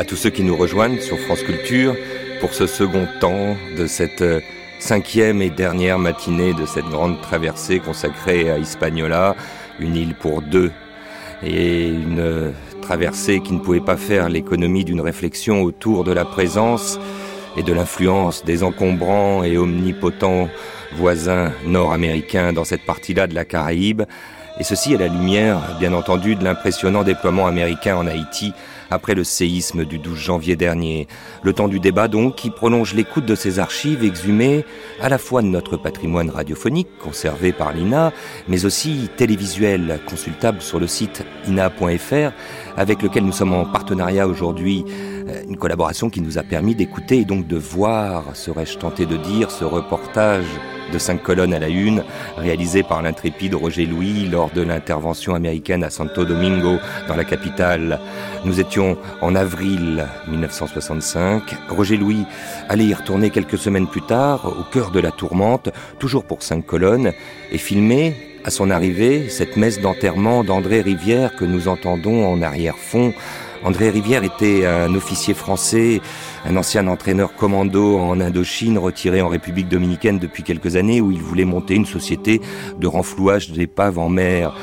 À tous ceux qui nous rejoignent sur France Culture pour ce second temps de cette euh, cinquième et dernière matinée de cette grande traversée consacrée à Hispaniola, une île pour deux, et une euh, traversée qui ne pouvait pas faire l'économie d'une réflexion autour de la présence et de l'influence des encombrants et omnipotents voisins nord-américains dans cette partie-là de la Caraïbe, et ceci à la lumière, bien entendu, de l'impressionnant déploiement américain en Haïti après le séisme du 12 janvier dernier. Le temps du débat donc qui prolonge l'écoute de ces archives exhumées à la fois de notre patrimoine radiophonique conservé par l'INA, mais aussi télévisuel consultable sur le site ina.fr avec lequel nous sommes en partenariat aujourd'hui, euh, une collaboration qui nous a permis d'écouter et donc de voir, serais-je tenté de dire, ce reportage de cinq colonnes à la une, réalisé par l'intrépide Roger Louis lors de l'intervention américaine à Santo Domingo, dans la capitale. Nous étions en avril 1965. Roger Louis allait y retourner quelques semaines plus tard, au cœur de la tourmente, toujours pour cinq colonnes, et filmer, à son arrivée, cette messe d'enterrement d'André Rivière que nous entendons en arrière-fond André Rivière était un officier français, un ancien entraîneur commando en Indochine, retiré en République dominicaine depuis quelques années, où il voulait monter une société de renflouage d'épaves en mer.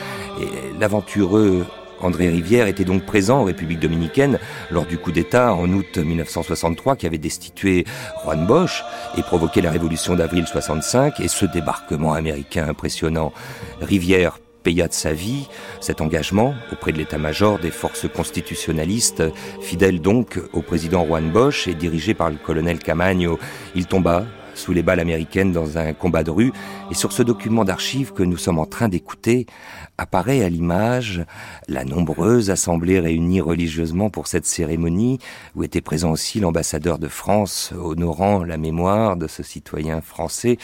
Et l'aventureux André Rivière était donc présent en République dominicaine lors du coup d'État en août 1963 qui avait destitué Juan Bosch et provoqué la révolution d'avril 65 et ce débarquement américain impressionnant. Rivière paya de sa vie cet engagement auprès de l'état-major des forces constitutionnalistes, fidèle donc au président Juan Bosch et dirigé par le colonel Camagno. Il tomba sous les balles américaines dans un combat de rue. Et sur ce document d'archives que nous sommes en train d'écouter, apparaît à l'image la nombreuse assemblée réunie religieusement pour cette cérémonie, où était présent aussi l'ambassadeur de France, honorant la mémoire de ce citoyen français,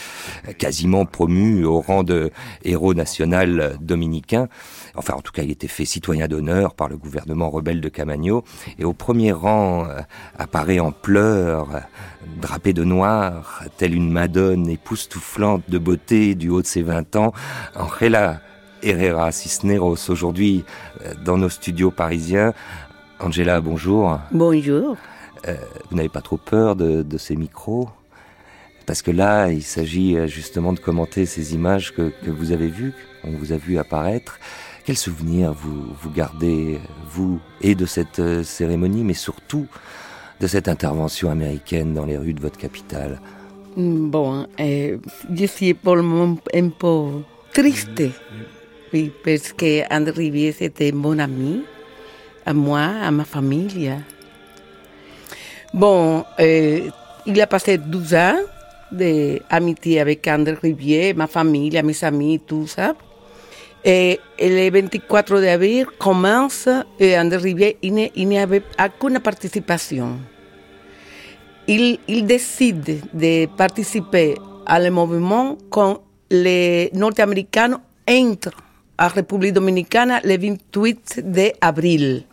quasiment promu au rang de héros national dominicain. Enfin, en tout cas, il était fait citoyen d'honneur par le gouvernement rebelle de Camagno. Et au premier rang euh, apparaît en pleurs, drapé de noir, telle une madone époustouflante de beauté du haut de ses vingt ans, Angela Herrera Cisneros, aujourd'hui euh, dans nos studios parisiens. Angela, bonjour. Bonjour. Euh, vous n'avez pas trop peur de, de ces micros? Parce que là, il s'agit justement de commenter ces images que, que vous avez vues, qu'on vous a vu apparaître. Quel souvenir vous, vous gardez, vous, et de cette euh, cérémonie, mais surtout de cette intervention américaine dans les rues de votre capitale? Bon, eh, je suis pour le moment un peu triste, parce que André Rivière c'était mon ami, à moi, à ma famille. Bon, eh, il a passé 12 ans d'amitié avec André Rivière, ma famille, mes amis, tout ça. Et le 24 d'avril commence et André Rivière, il n'y avait aucune participation. Il, il, de participer à le mouvement quand les Nord-Américains à République Dominicana le 28 d'avril.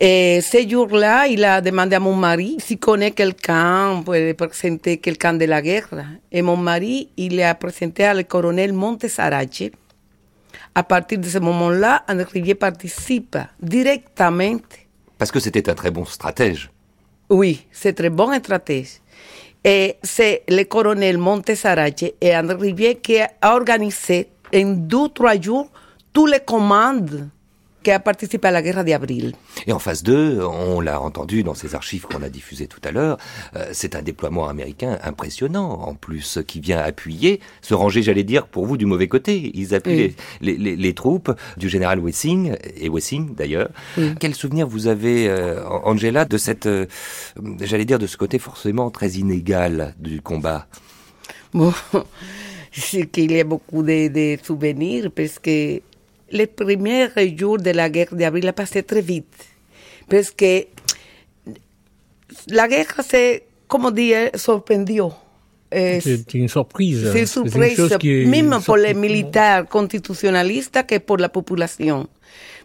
Et ce jour-là, il a demandé à mon mari s'il connaît quelqu'un pour présenter de la guerre. Et mon mari, il a présenté al colonel Montes Arache. À partir de ce moment-là, André Rivière participe directement. Parce que c'était un très bon stratège. Oui, c'est très bon stratège. Et c'est le colonel Montes Arache et André Rivière qui a organisé en deux, trois jours toutes les commandes qui a participé à la guerre d'avril. Et en phase 2, on l'a entendu dans ces archives qu'on a diffusées tout à l'heure, euh, c'est un déploiement américain impressionnant, en plus, qui vient appuyer, se ranger, j'allais dire, pour vous, du mauvais côté. Ils appuient oui. les, les, les, troupes du général Wessing, et Wessing d'ailleurs. Oui. Quel souvenir vous avez, euh, Angela, de cette, euh, j'allais dire, de ce côté forcément très inégal du combat? Bon, c'est qu'il y a beaucoup de, de souvenirs, parce que les premiers jours de la guerre d'avril a passé très vite. Parce que la guerre s'est, comment dire, sorprendió. C'est une surprise. C'est une surprise, même pour les militaires constitutionnalistes que pour la population.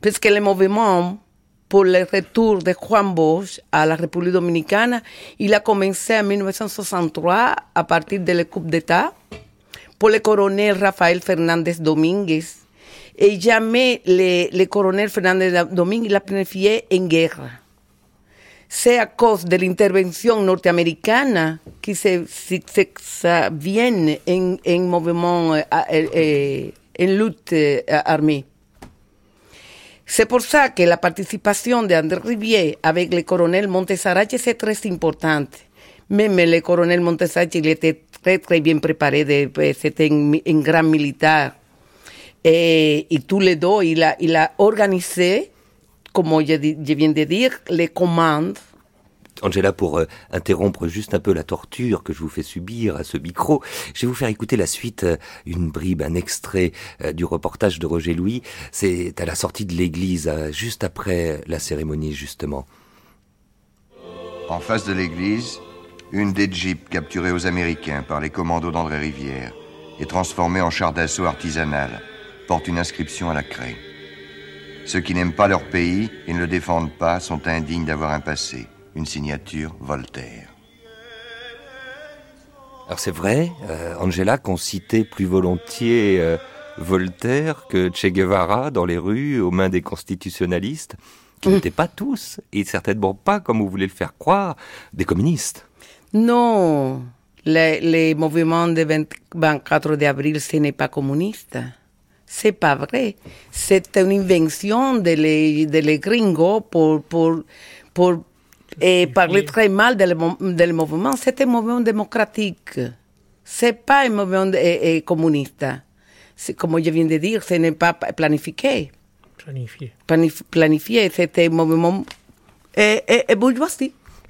Parce que le mouvement pour le retour de Juan Bosch à la République dominicaine, il a commencé en 1963 à partir de la coup d'État pour le colonel Rafael Fernández Domínguez et jamais le, le colonel Fernández Domínguez l'a planifié en guerre. c'est à cause de l'intervention nord-américaine que ça vient en, en mouvement, en lutte armée. C'est pour ça que la participation d'André Rivière avec le colonel Montesarache c'est très importante. Même le colonel Montesarache, il était très très bien préparé, c'était un, grand militaire. Et, et tous les deux, il a, il a organisé comme je, je viens de dire, les commandes Angela, pour euh, interrompre juste un peu la torture que je vous fais subir à ce micro, je vais vous faire écouter la suite, euh, une bribe, un extrait euh, du reportage de Roger Louis. C'est à la sortie de l'église, juste après la cérémonie, justement. En face de l'église, une des jeeps capturées aux Américains par les commandos d'André Rivière et transformée en char d'assaut artisanal porte une inscription à la craie. Ceux qui n'aiment pas leur pays et ne le défendent pas sont indignes d'avoir un passé. Une signature Voltaire. Alors c'est vrai, euh, Angela, qu'on citait plus volontiers euh, Voltaire que Che Guevara dans les rues aux mains des constitutionnalistes, qui mm. n'étaient pas tous, et certainement pas, comme vous voulez le faire croire, des communistes. Non, les, mouvements du 24 avril, ce n'est pas communiste. C'est pas vrai. C'est une invention de les, de les gringos pour, pour, pour et parler très mal du mouvement. C'est un mouvement démocratique. C'est pas un mouvement communiste. Comme je viens de dire, ce n'est pas planifié. Planifié. planifié, c'est un mouvement bourgeois.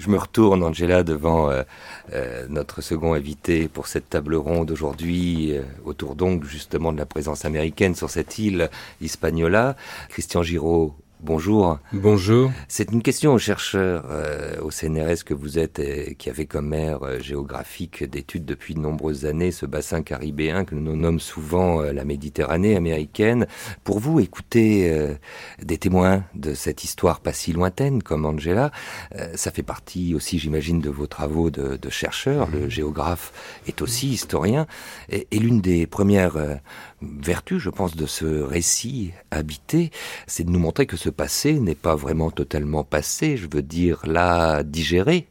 Je me retourne, Angela, devant euh, euh, notre second invité pour cette table ronde aujourd'hui, euh, autour donc justement de la présence américaine sur cette île Hispaniola. Christian Giraud, Bonjour. Bonjour. C'est une question aux chercheurs euh, au CNRS que vous êtes, et qui avez comme aire euh, géographique d'études depuis de nombreuses années ce bassin caribéen que nous nommons souvent euh, la Méditerranée américaine. Pour vous, écouter des témoins de cette histoire pas si lointaine comme Angela, ça fait partie aussi, j'imagine, de vos travaux de, de chercheur. Le géographe est aussi historien. Et, et l'une des premières vertu, je pense, de ce récit habité, c'est de nous montrer que ce passé n'est pas vraiment totalement passé, je veux dire là digéré,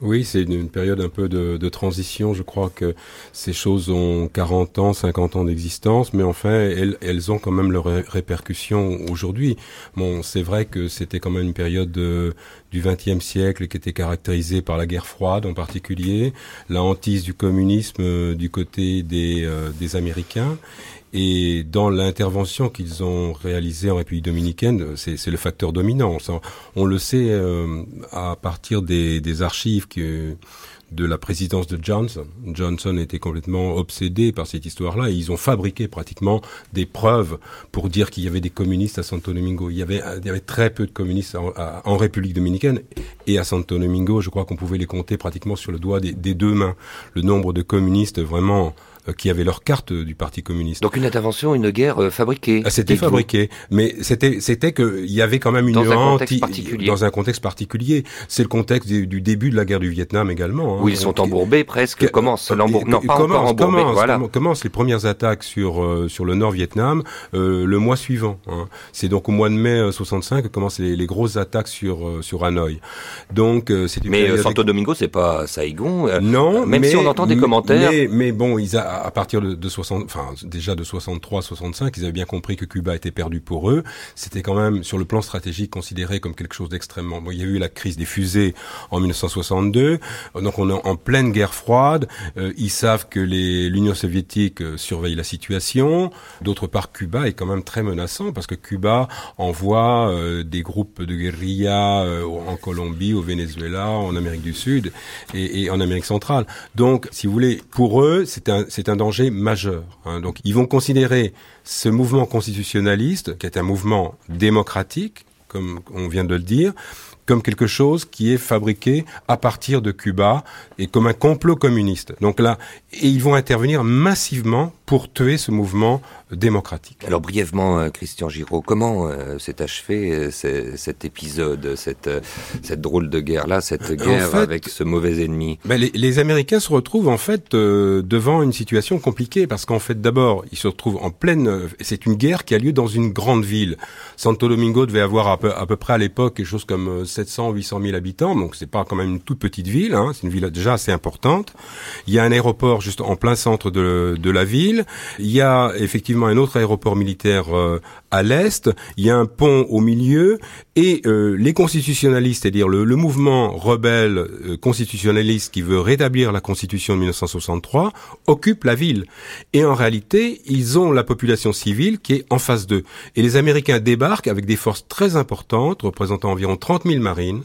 oui, c'est une, période un peu de, transition. Je crois que ces choses ont 40 ans, 50 ans d'existence, mais enfin, elles, ont quand même leurs répercussions aujourd'hui. Bon, c'est vrai que c'était quand même une période de, du XXe siècle qui était caractérisée par la guerre froide en particulier, la hantise du communisme euh, du côté des, euh, des Américains. Et dans l'intervention qu'ils ont réalisée en République dominicaine, c'est le facteur dominant. On le sait euh, à partir des, des archives que de la présidence de Johnson. Johnson était complètement obsédé par cette histoire-là ils ont fabriqué pratiquement des preuves pour dire qu'il y avait des communistes à Santo Domingo. Il y avait, il y avait très peu de communistes en, République dominicaine et à Santo Domingo, je crois qu'on pouvait les compter pratiquement sur le doigt des, deux mains. Le nombre de communistes vraiment qui avaient leur carte du Parti communiste. Donc une intervention, une guerre euh, fabriquée. Ah, c'était fabriqué, mais c'était c'était que il y avait quand même une dans un contexte particulier. Dans un contexte particulier, c'est le contexte du, début de la guerre du Vietnam également. Hein. Où ils sont embourbés presque. commence l'embour... Non, pas commence, encore embourbés. voilà. Commencent les premières attaques sur euh, sur le Nord Vietnam euh, le mois suivant. Hein. C'est donc au mois de mai 65 que commencent les, les grosses attaques sur sur Hanoï. Donc c'est Mais Santo Domingo, c'est pas Saigon. non, même si on entend des commentaires. Mais, mais bon, ils a, à partir de, de 60, enfin déjà de 63, 65, ils avaient bien compris que Cuba était perdu pour eux. C'était quand même sur le plan stratégique considéré comme quelque chose d'extrêmement. Bon, il y a eu la crise des fusées en 1962, donc on est en pleine guerre froide. Euh, ils savent que l'Union soviétique euh, surveille la situation. D'autre part, Cuba est quand même très menaçant parce que Cuba envoie euh, des groupes de guérilla en Colombie, au Venezuela, en Amérique du Sud et, et en Amérique centrale. Donc, si vous voulez, pour eux, c'est un, c'est un danger majeur. Hein. Donc, ils vont considérer ce mouvement constitutionnaliste, qui est un mouvement démocratique, comme on vient de le dire, comme quelque chose qui est fabriqué à partir de Cuba et comme un complot communiste. Donc là, et ils vont intervenir massivement pour tuer ce mouvement démocratique. Alors brièvement, euh, Christian Giraud, comment euh, s'est achevé euh, cet épisode, cette, cette drôle de guerre-là, cette guerre avec ce mauvais ennemi? ben les, les, Américains se retrouvent en fait devant une situation compliquée parce qu'en fait d'abord, ils se retrouvent en pleine... C'est une guerre qui a lieu dans une grande ville. Santo Domingo devait avoir à peu, à peu près à l'époque quelque chose comme 700 800 000 habitants, donc c'est pas quand même une toute petite ville, hein, c'est une ville déjà assez importante. Il y a un aéroport juste en plein centre de, de la ville. Il y a effectivement un autre aéroport militaire euh, à l'est. Il y a un pont au milieu et euh, les constitutionnalistes, c'est-à-dire le, mouvement rebelle euh, constitutionnaliste qui veut rétablir la Constitution de 1963, occupent la ville. Et en réalité, ils ont la population civile qui est en face d'eux. Et les Américains débarquent avec des forces très importantes, représentant environ 30 000 marines,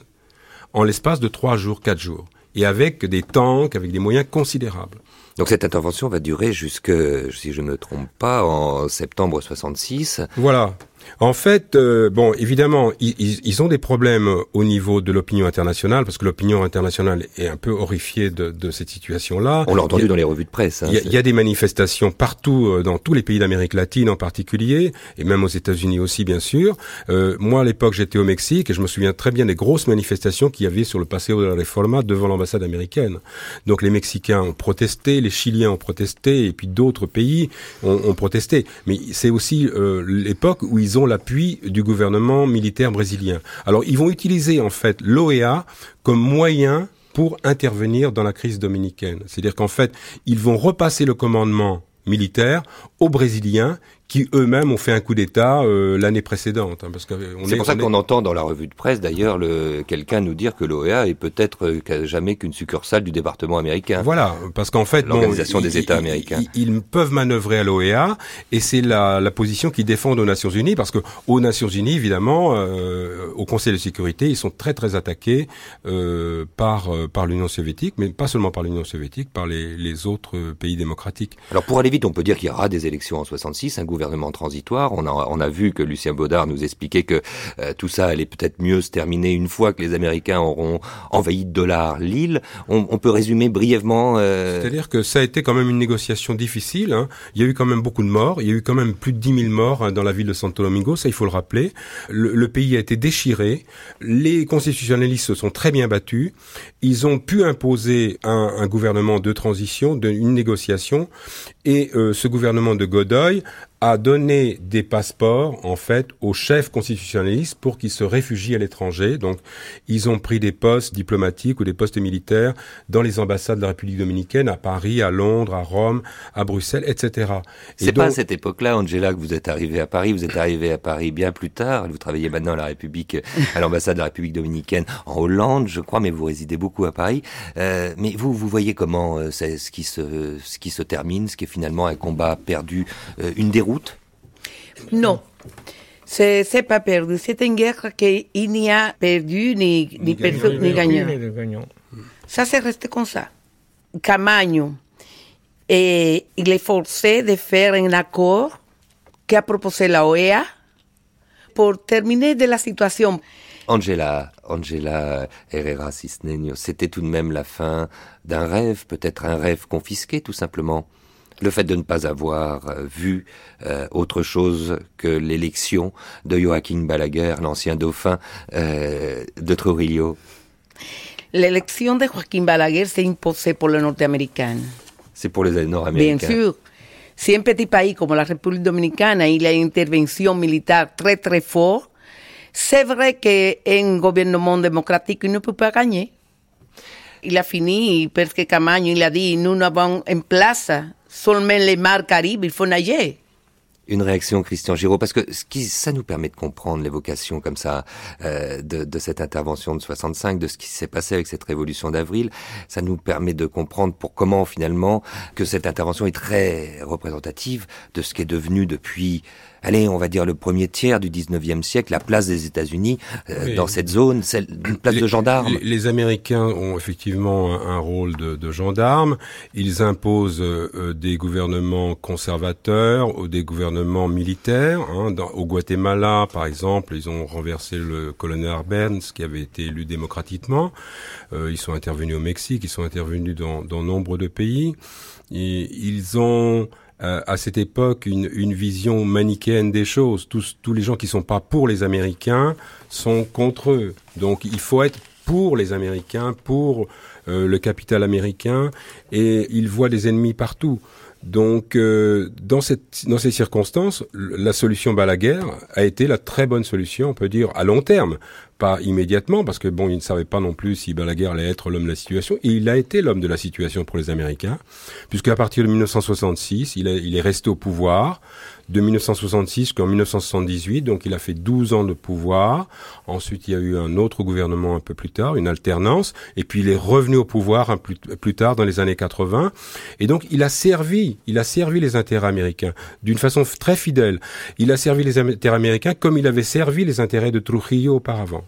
en l'espace de trois jours, quatre jours, et avec des tanks, avec des moyens considérables. Donc cette intervention va durer jusque, si je ne me trompe pas, en septembre 66. Voilà. En fait, euh, bon, évidemment, ils, ils, ont des problèmes au niveau de l'opinion internationale, parce que l'opinion internationale est un peu horrifiée de, de cette situation-là. On l'a entendu dans les revues de presse. Hein, il y, a des manifestations partout, euh, dans tous les pays d'Amérique latine en particulier, et même aux États-Unis aussi, bien sûr. Euh, moi, à l'époque, j'étais au Mexique, et je me souviens très bien des grosses manifestations qu'il y avait sur le Paseo de la Reforma devant l'ambassade américaine. Donc les Mexicains ont protesté, les Chiliens ont protesté, et puis d'autres pays ont, ont protesté. Mais c'est aussi euh, l'époque où ils ont l'appui du gouvernement militaire brésilien. Alors ils vont utiliser en fait l'OEA comme moyen pour intervenir dans la crise dominicaine. C'est-à-dire qu'en fait, ils vont repasser le commandement militaire aux Brésiliens qui eux-mêmes ont fait un coup d'État euh, l'année précédente. Hein, parce que c'est pour ça qu'on entend dans la revue de presse d'ailleurs le, quelqu'un nous dire que l'OEA est peut-être euh, jamais qu'une succursale du département américain. Voilà, parce qu'en fait, l'organisation des États américains, ils, peuvent manœuvrer à l'OEA et c'est la, la, position qu'ils défendent aux Nations Unies parce que aux Nations Unies, évidemment, euh, au Conseil de sécurité, ils sont très très attaqués euh, par euh, par l'Union soviétique, mais pas seulement par l'Union soviétique, par les, les autres pays démocratiques. Alors pour aller vite, on peut dire qu'il y aura des élections en 66, un gouvernement transitoire. On a, on a vu que Lucien Baudard nous expliquait que euh, tout ça allait peut-être mieux se terminer une fois que les Américains auront envahi de dollars l'île. On, peut résumer brièvement. Euh... C'est-à-dire que ça a été quand même une négociation difficile. Hein. Il y a eu quand même beaucoup de morts. Il y a eu quand même plus de 10 000 morts hein, dans la ville de Santo Domingo. Ça, il faut le rappeler. Le, pays a été déchiré. Les constitutionnalistes se sont très bien battus. Ils ont pu imposer un, un gouvernement de transition, de, une négociation. Et euh, ce gouvernement de Godoy a donné des passeports en fait aux chefs constitutionnalistes pour qu'ils se réfugient à l'étranger. Donc, ils ont pris des postes diplomatiques ou des postes militaires dans les ambassades de la République dominicaine à Paris, à Londres, à Rome, à Bruxelles, etc. C'est pas à cette époque-là, Angela, que vous êtes arrivé à Paris. Vous êtes arrivé à Paris bien plus tard. Vous travaillez maintenant à la République, à l'ambassade de la République dominicaine en Hollande, je crois, mais vous résidez beaucoup à Paris. Euh, mais vous, vous voyez comment euh, c'est ce qui se, ce qui se termine, ce qui est finalement un combat perdu, euh, une déroute non. C'est, c'est pas perdu. C'est une guerre qu'il n'y a perdu ni, ni, perdu, ni gagnant. Ça, c'est resté comme ça. Camaño, et il est forcé de faire un accord qu'a proposé la OEA pour terminer de la situation. Angela, Angela Herrera Cisneño, c'était tout de même la fin d'un rêve, peut-être un rêve confisqué tout simplement le fait de ne pas avoir euh, vu euh, autre chose que l'élection de Joaquín Balaguer, l'ancien dauphin euh, de Trujillo. L'élection de Joaquín Balaguer s'est imposée pour les Nord-Américains. C'est pour les Nord-Américains. Bien sûr. Si un petit pays comme la République dominicaine, il y a une intervention militaire très très forte, c'est vrai qu'un gouvernement démocratique ne peut pas gagner. Il a fini parce que Camaño il a dit nous avons en place seulement les mers Caraïbes, il faut nager. Une réaction, Christian Giraud, parce que ce qui, ça nous permet de comprendre l'évocation comme ça euh, de, de, cette intervention de 65, de ce qui s'est passé avec cette révolution d'avril. Ça nous permet de comprendre pour comment finalement que cette intervention est très représentative de ce qui est devenu depuis allez, on va dire le premier tiers du 19e siècle, la place des États-Unis euh, dans cette zone, celle une place les, de gendarme. Les, les, Américains ont effectivement un, un rôle de, de, gendarme. Ils imposent euh, des gouvernements conservateurs ou des gouvernements militaires. Hein. Au Guatemala, par exemple, ils ont renversé le colonel Arbenz, qui avait été élu démocratiquement. Euh, ils sont intervenus au Mexique, ils sont intervenus dans, dans nombre de pays. Et ils ont euh, à cette époque une, une, vision manichéenne des choses. Tous, tous les gens qui sont pas pour les Américains sont contre eux. Donc il faut être pour les Américains, pour euh, le capital américain, et ils voient des ennemis partout. Donc, euh, dans, cette, dans ces circonstances, la solution Balaguer a été la très bonne solution, on peut dire, à long terme, pas immédiatement, parce que bon, il ne savait pas non plus si Balaguer allait être l'homme de la situation. Et il a été l'homme de la situation pour les Américains, puisqu'à partir de 1966, il, il est resté au pouvoir de 1966 jusqu'en 1978, donc il a fait 12 ans de pouvoir. Ensuite, il y a eu un autre gouvernement un peu plus tard, une alternance, et puis il est revenu au pouvoir un plus, plus tard dans les années 80. Et donc, il a servi, il a servi les intérêts américains d'une façon très fidèle. Il a servi les intérêts américains comme il avait servi les intérêts de Trujillo auparavant.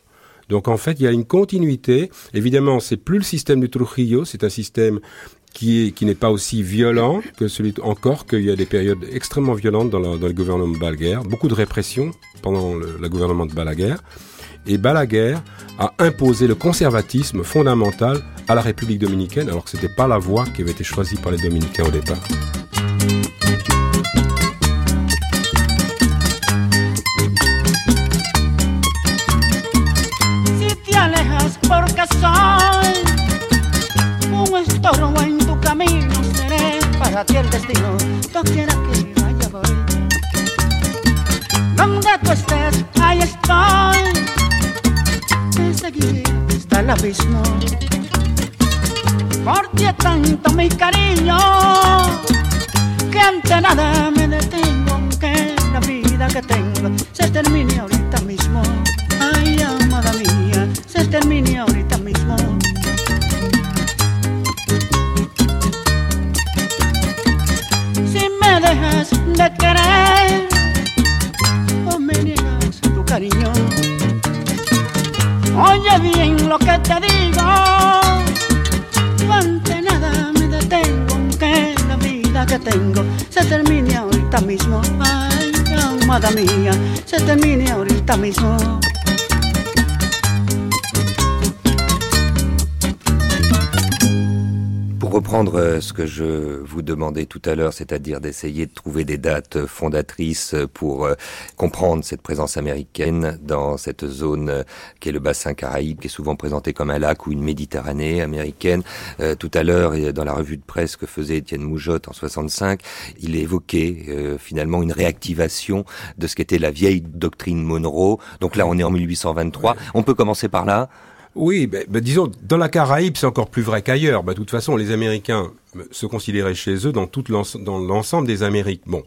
Donc en fait, il y a une continuité. Évidemment, c'est plus le système de Trujillo, c'est un système qui qui n'est pas aussi violent que celui encore qu'il y a des périodes extrêmement violentes dans, le gouvernement Balaguer, beaucoup de répression pendant le, le gouvernement de Balaguer. Et Balaguer a imposé le conservatisme fondamental à la République dominicaine, alors que ce n'était pas la voie qui avait été choisie par les Dominicains au départ. Ti el destino, doquiera que vaya voy. Donde tú estés, ahí estoy, te seguiré hasta el abismo. Por ti es tanto mi cariño, que ante nada me detengo, aunque la vida que tengo mismo. Reprendre euh, ce que je vous demandais tout à l'heure, c'est-à-dire d'essayer de trouver des dates fondatrices pour euh, comprendre cette présence américaine dans cette zone euh, qui est le bassin caraïbe, qui est souvent présenté comme un lac ou une Méditerranée américaine. Tout à l'heure, dans la revue de presse que faisait Étienne Moujotte en 65, il évoquait finalement une réactivation de ce qu'était la vieille doctrine Monroe. Donc là, on est en 1823. On peut commencer par là. Oui, ben, ben, disons, dans la Caraïbe, c'est encore plus vrai qu'ailleurs. Ben, de toute façon, les Américains se considéraient chez eux dans tout dans l'ensemble des Amériques. Bon,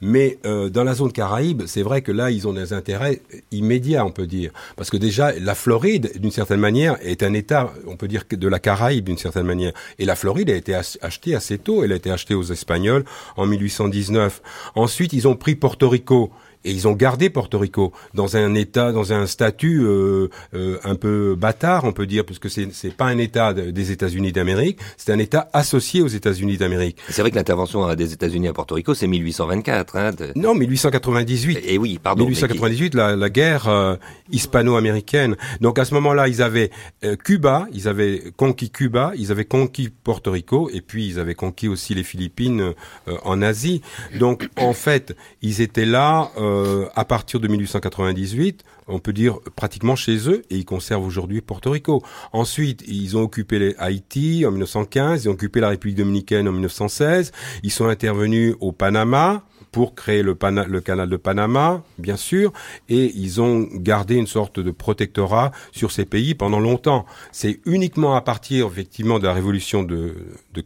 mais euh, dans la zone Caraïbe, c'est vrai que là, ils ont des intérêts immédiats, on peut dire, parce que déjà, la Floride, d'une certaine manière, est un État, on peut dire, de la Caraïbe, d'une certaine manière. Et la Floride a été achetée assez tôt. Elle a été achetée aux Espagnols en 1819. Ensuite, ils ont pris Porto Rico. Et ils ont gardé Porto Rico dans un état, dans un statut euh, euh, un peu bâtard, on peut dire, puisque c'est c'est pas un État des États-Unis d'Amérique, c'est un État associé aux États-Unis d'Amérique. C'est vrai que l'intervention des États-Unis à Porto Rico, c'est 1824. Hein, de... Non, 1898. Et oui, pardon. 1898, la, la guerre euh, hispano-américaine. Donc à ce moment-là, ils avaient euh, Cuba, ils avaient conquis Cuba, ils avaient conquis Porto Rico, et puis ils avaient conquis aussi les Philippines euh, en Asie. Donc en fait, ils étaient là. Euh, à partir de 1898, on peut dire pratiquement chez eux, et ils conservent aujourd'hui Porto Rico. Ensuite, ils ont occupé les Haïti en 1915, ils ont occupé la République dominicaine en 1916, ils sont intervenus au Panama, pour créer le, canal de Panama, bien sûr, et ils ont gardé une sorte de protectorat sur ces pays pendant longtemps. C'est uniquement à partir, effectivement, de la révolution de,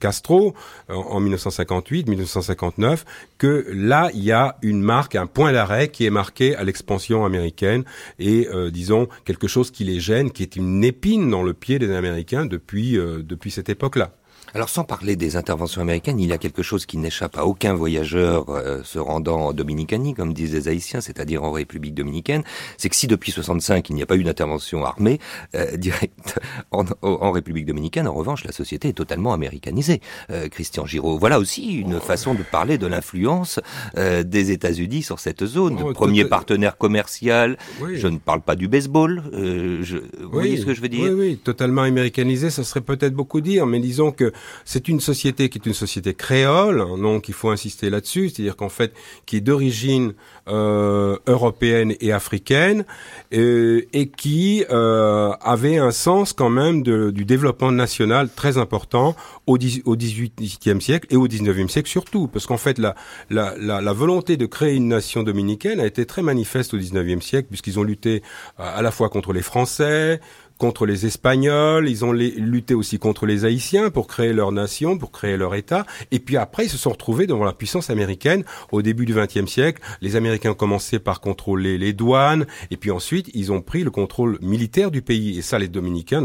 Castro, en, en 1958-1959, que là, il y a une marque, un point d'arrêt qui est marqué à l'expansion américaine, et, euh, disons, quelque chose qui les gêne, qui est une épine dans le pied des Américains depuis, euh, depuis cette époque-là. Alors sans parler des interventions américaines, il y a quelque chose qui n'échappe à aucun voyageur euh, se rendant en Dominicanie, comme disent les Haïtiens, c'est-à-dire en République dominicaine, c'est que si depuis 65 il n'y a pas eu d'intervention armée euh, directe en, en, République dominicaine, en revanche la société est totalement américanisée. Euh, Christian Giraud, voilà aussi une façon de parler de l'influence euh, des États-Unis sur cette zone, oh, premier partenaire commercial. Oui. Je ne parle pas du baseball. Euh, je, vous oui, voyez ce que je veux dire? Oui, oui, totalement américanisé, ça serait peut-être beaucoup dire, mais disons que c'est une société qui est une société créole, donc il faut insister là-dessus, c'est-à-dire qu'en fait, qui est d'origine euh, européenne et africaine, euh, et qui euh, avait un sens quand même de, du développement national très important au, au 18e siècle et au 19e siècle surtout, parce qu'en fait la, la, la, volonté de créer une nation dominicaine a été très manifeste au 19e siècle, puisqu'ils ont lutté à la fois contre les Français, contre les Espagnols, ils ont lutté aussi contre les Haïtiens pour créer leur nation, pour créer leur État, et puis après ils se sont retrouvés devant la puissance américaine au début du XXe siècle. Les Américains ont commencé par contrôler les douanes, et puis ensuite ils ont pris le contrôle militaire du pays. Et ça, les Dominicains,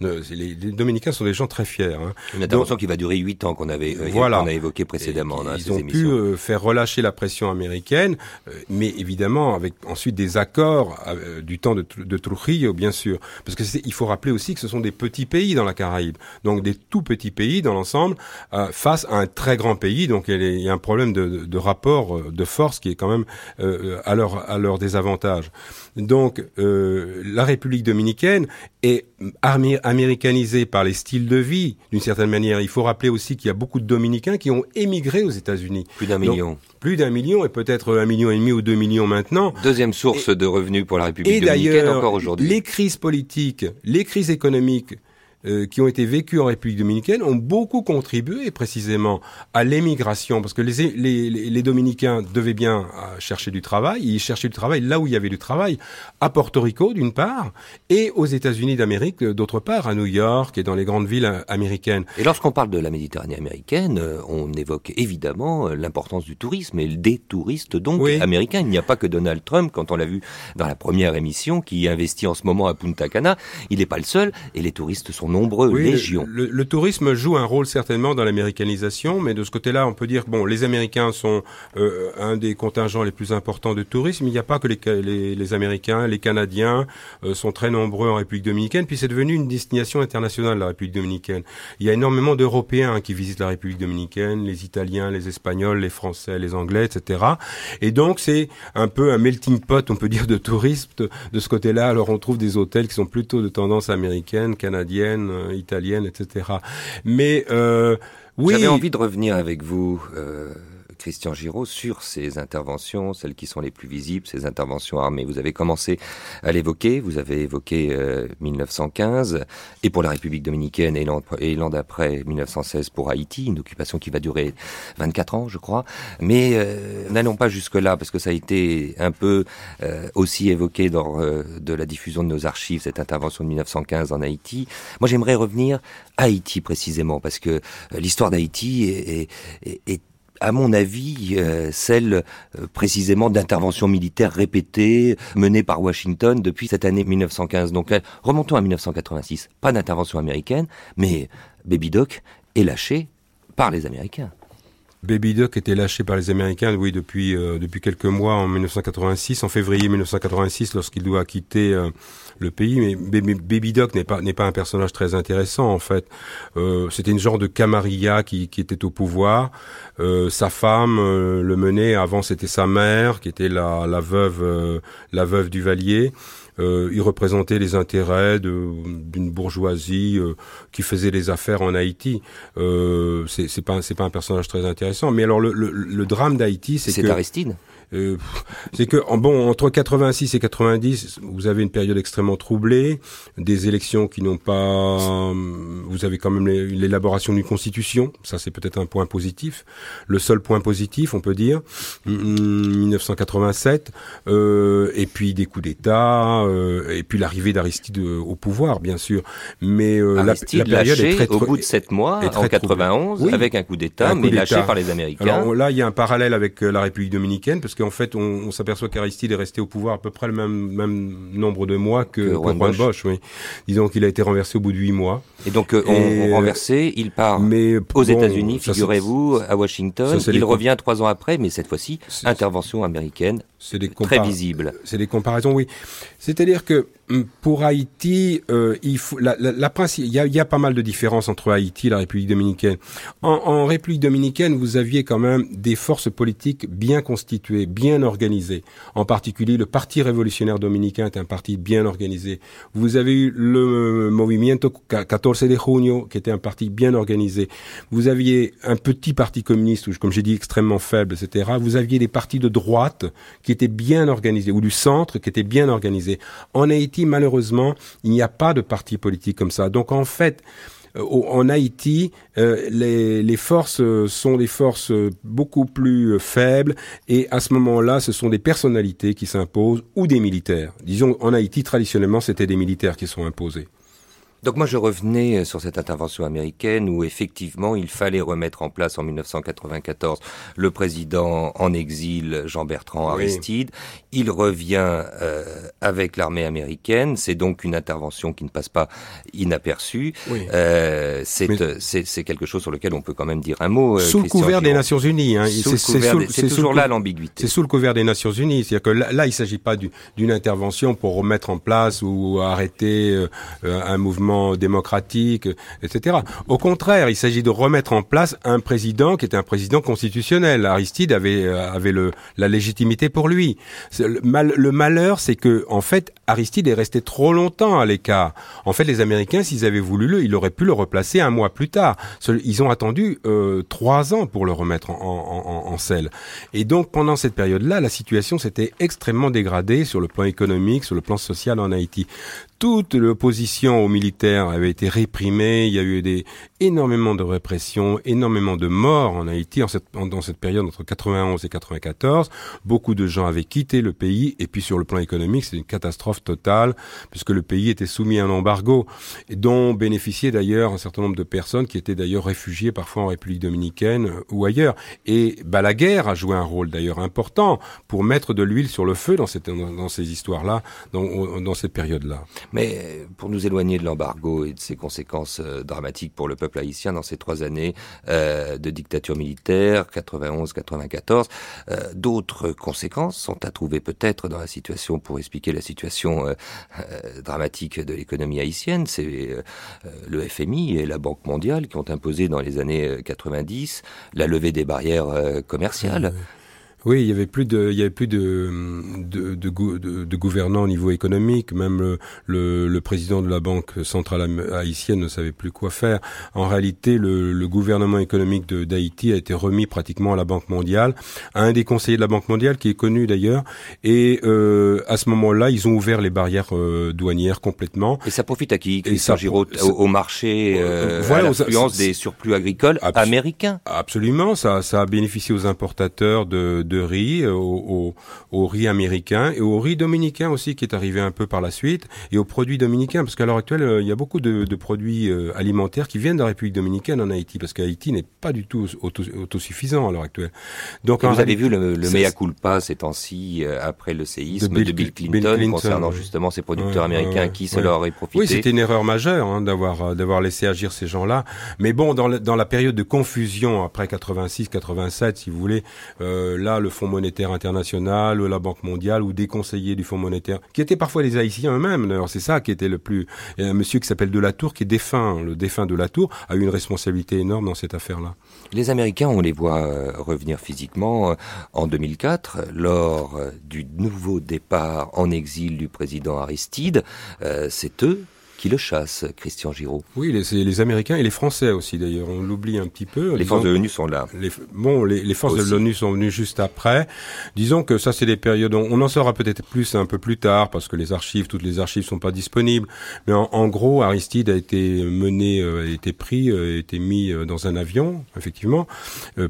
les, Dominicains sont des gens très fiers. Hein. Une intervention qui va durer huit ans qu'on avait, euh, voilà. a évoqué précédemment. ils ont pu euh, faire relâcher la pression américaine, euh, mais évidemment avec ensuite des accords du temps de, de Trujillo, bien sûr, parce que il faut rappeler aussi que ce sont des petits pays dans la Caraïbe, donc des tout petits pays dans l'ensemble, euh, face à un très grand pays. Donc il y a un problème de, rapport euh, de force qui est quand même euh, à leur désavantage. Donc euh, la République dominicaine est américanisée par les styles de vie d'une certaine manière. Il faut rappeler aussi qu'il y a beaucoup de Dominicains qui ont émigré aux États-Unis. Plus d'un million. plus d'un million et peut-être un million et demi ou deux millions maintenant. Deuxième source de revenus pour la République dominicaine encore aujourd'hui. Les crises politiques, les crises économiques euh, qui ont été vécus en République dominicaine ont beaucoup contribué précisément à l'émigration, parce que les, les, les, Dominicains devaient bien euh, chercher du travail, ils cherchaient du travail là où il y avait du travail, à Porto Rico d'une part, et aux États-Unis d'Amérique euh, d'autre part, à New York et dans les grandes villes américaines. Et lorsqu'on parle de la Méditerranée américaine, on évoque évidemment l'importance du tourisme et des touristes donc américains. Il n'y a pas que Donald Trump, quand on l'a vu dans la première émission, qui investit en ce moment à Punta Cana, il n'est pas le seul, et les touristes sont nombreux, oui, Le, tourisme joue un rôle certainement dans l'américanisation, mais de ce côté-là, on peut dire bon, les Américains sont euh, un des contingents les plus importants de tourisme. Il n'y a pas que les, les, Américains, les Canadiens euh, sont très nombreux en République dominicaine. Puis c'est devenu une destination internationale la République dominicaine. Il y a énormément d'Européens qui visitent la République dominicaine, les Italiens, les Espagnols, les Français, les Anglais, etc. Et donc c'est un peu un melting pot, on peut dire, de touristes de ce côté-là. Alors on trouve des hôtels qui sont plutôt de tendance américaine, canadienne euh, italienne, etc. Mais euh, oui. J'avais envie de revenir avec vous. Euh, Christian Giraud sur ces interventions, celles qui sont les plus visibles, ces interventions armées. Vous avez commencé à l'évoquer, vous avez évoqué 1915, euh, et pour la République dominicaine et l'an d'après 1916 pour Haïti, une occupation qui va durer 24 ans, je crois. Mais euh, n'allons pas jusque-là, parce que ça a été un peu euh, aussi évoqué dans de la diffusion de nos archives, cette intervention de 1915 en Haïti. Moi, j'aimerais revenir à Haïti précisément, parce que l'histoire d'Haïti est, est, est à mon avis, euh, celle euh, précisément d'interventions militaires répétées menées par Washington depuis cette année 1915. Donc euh, remontons à 1986. Pas d'intervention américaine, mais Baby Doc est lâché par les Américains. Baby Doc était lâché par les Américains, oui, depuis depuis quelques mois en 1986, en février 1986, lorsqu'il doit quitter le pays. Mais Baby Doc n'est pas n'est pas un personnage très intéressant en fait. Euh, C'était une genre de camarilla qui, qui était au pouvoir. Euh, sa femme euh, le menait. Avant, c'était sa mère qui était la, la veuve euh, la veuve du Valier. Euh, il représentait les intérêts d'une bourgeoisie euh, qui faisait les affaires en Haïti. Euh, c'est pas c'est pas un personnage très intéressant. Mais alors le, le, le drame d'Haïti, c'est que c'est Aristide. Euh, c'est que en bon entre 86 et 90, vous avez une période extrêmement troublée, des élections qui n'ont pas, vous avez quand même l'élaboration d'une constitution, ça c'est peut-être un point positif. Le seul point positif, on peut dire, 1987, euh, et puis des coups d'État, euh, et puis l'arrivée d'Aristide au pouvoir, bien sûr. Mais la, la, période est très au bout de sept mois en 91, avec un coup d'État, mais lâché par les Américains. Alors là, il y a un parallèle avec la République dominicaine, parce que en fait, on, s'aperçoit qu'Aristide est resté au pouvoir à peu près le même, même nombre de mois que, que Juan, Bosch. oui. Disons qu'il a été renversé au bout de huit mois. Et donc, euh, on, renversé, il part mais, aux États-Unis, figurez-vous, à Washington. il revient trois ans après, mais cette fois-ci, intervention américaine des très visibles. C'est des comparaisons, oui. C'est-à-dire que hum, pour Haïti, euh, il faut la, la, la il y a, y a, pas mal de différences entre Haïti et la République dominicaine. En, en, République dominicaine, vous aviez quand même des forces politiques bien constituées, bien organisées. En particulier, le Parti révolutionnaire dominicain est un parti bien organisé. Vous avez eu le Movimiento 14 de Junio, qui était un parti bien organisé. Vous aviez un petit parti communiste, comme j'ai dit, extrêmement faible, etc. Vous aviez des partis de droite qui était bien organisé, ou du centre qui était bien organisé. En Haïti, malheureusement, il n'y a pas de parti politique comme ça. Donc en fait, euh, en Haïti, euh, les, les, forces euh, sont des forces beaucoup plus faibles et à ce moment-là, ce sont des personnalités qui s'imposent ou des militaires. Disons, en Haïti, traditionnellement, c'était des militaires qui sont imposés. Donc moi je revenais euh, sur cette intervention américaine où effectivement il fallait remettre en place en 1994 le président en exil Jean-Bertrand Aristide. Il revient euh, avec l'armée américaine. C'est donc une intervention qui ne passe pas inaperçue. Euh, c'est quelque chose sur lequel on peut quand même dire un mot. Sous le couvert des Nations Unies. Hein. C'est toujours là l'ambiguïté. C'est sous le couvert des Nations Unies. C'est-à-dire que là, il ne s'agit pas d'une intervention pour remettre en place ou arrêter un mouvement démocratique, etc. Au contraire, il s'agit de remettre en place un président qui était un président constitutionnel. Aristide avait euh, avait le la légitimité pour lui. Le, malheur, c'est que en fait, Aristide est resté trop longtemps à l'écart. En fait, les Américains, s'ils avaient voulu le, ils auraient pu le replacer un mois plus tard. Ils ont attendu euh, trois ans pour le remettre en, selle. Et donc, pendant cette période-là, la situation s'était extrêmement dégradée sur le plan économique, sur le plan social en Haïti toute l'opposition aux militaires avait été réprimée. Il y a eu des, énormément de répression, énormément de morts en Haïti en cette, dans cette période entre 91 et 94. Beaucoup de gens avaient quitté le pays et puis sur le plan économique, c'est une catastrophe totale puisque le pays était soumis à un embargo dont bénéficiaient d'ailleurs un certain nombre de personnes qui étaient d'ailleurs réfugiées parfois en République dominicaine ou ailleurs. Et Balaguer a joué un rôle d'ailleurs important pour mettre de l'huile sur le feu dans, cette, dans, ces histoires-là, dans, dans cette période-là. Mais pour nous éloigner de l'embargo et de ses conséquences euh, dramatiques pour le peuple haïtien dans ces trois années euh, de dictature militaire, 91-94. Euh, d'autres conséquences sont à trouver peut-être dans la situation pour expliquer la situation euh, dramatique de l'économie haïtienne. C'est le FMI et la Banque mondiale qui ont imposé dans les années 90 la levée des barrières commerciales. Oui, il y avait plus de, il y avait plus de de, de, de, gouvernants au niveau économique. Même le, le, président de la banque centrale haïtienne ne savait plus quoi faire. En réalité, le, le gouvernement économique d'Haïti a été remis pratiquement à la Banque mondiale, à un des conseillers de la Banque mondiale qui est connu d'ailleurs. Et euh, à ce moment-là, ils ont ouvert les barrières euh, douanières complètement. Et ça profite à qui Christian Giraud au, marché, euh, voilà, à l'influence des surplus agricoles américains? Absolument, ça, ça a bénéficié aux importateurs de de riz, euh, au, au, riz américain et au riz dominicain aussi qui est arrivé un peu par la suite et aux produits dominicains parce qu'à l'heure actuelle euh, il y a beaucoup de, de produits euh, alimentaires qui viennent de la République dominicaine en Haïti parce qu'Haïti n'est pas du tout autosuffisant à l'heure actuelle. Donc vous avez vu le, le mea culpa ces temps-ci après le séisme de Bill, Clinton, concernant justement ces producteurs américains qui se leur auraient profité. Oui, c'était une erreur majeure hein, d'avoir d'avoir laissé agir ces gens-là. Mais bon, dans, dans la période de confusion après 86, 87, si vous voulez, euh, là le Fonds monétaire international, la Banque mondiale ou des conseillers du Fonds monétaire, qui étaient parfois des Haïtiens eux-mêmes. C'est ça qui était le plus. A un monsieur qui s'appelle Delatour, qui est défunt. Le défunt Delatour a eu une responsabilité énorme dans cette affaire-là. Les Américains, on les voit euh, revenir physiquement euh, en 2004 lors euh, du nouveau départ en exil du président Aristide. C'est eux qui le chasse, Christian Giraud. Oui, les, les Américains et les Français aussi d'ailleurs, on l'oublie un petit peu. Les forces de l'ONU sont là. Les, bon, les, les forces de l'ONU sont venues juste après. Disons que ça c'est des périodes, on, en saura peut-être plus un peu plus tard parce que les archives, toutes les archives sont pas disponibles. Mais en, en gros, Aristide a été mené, euh, a été pris, euh, a été mis euh, dans un avion, effectivement,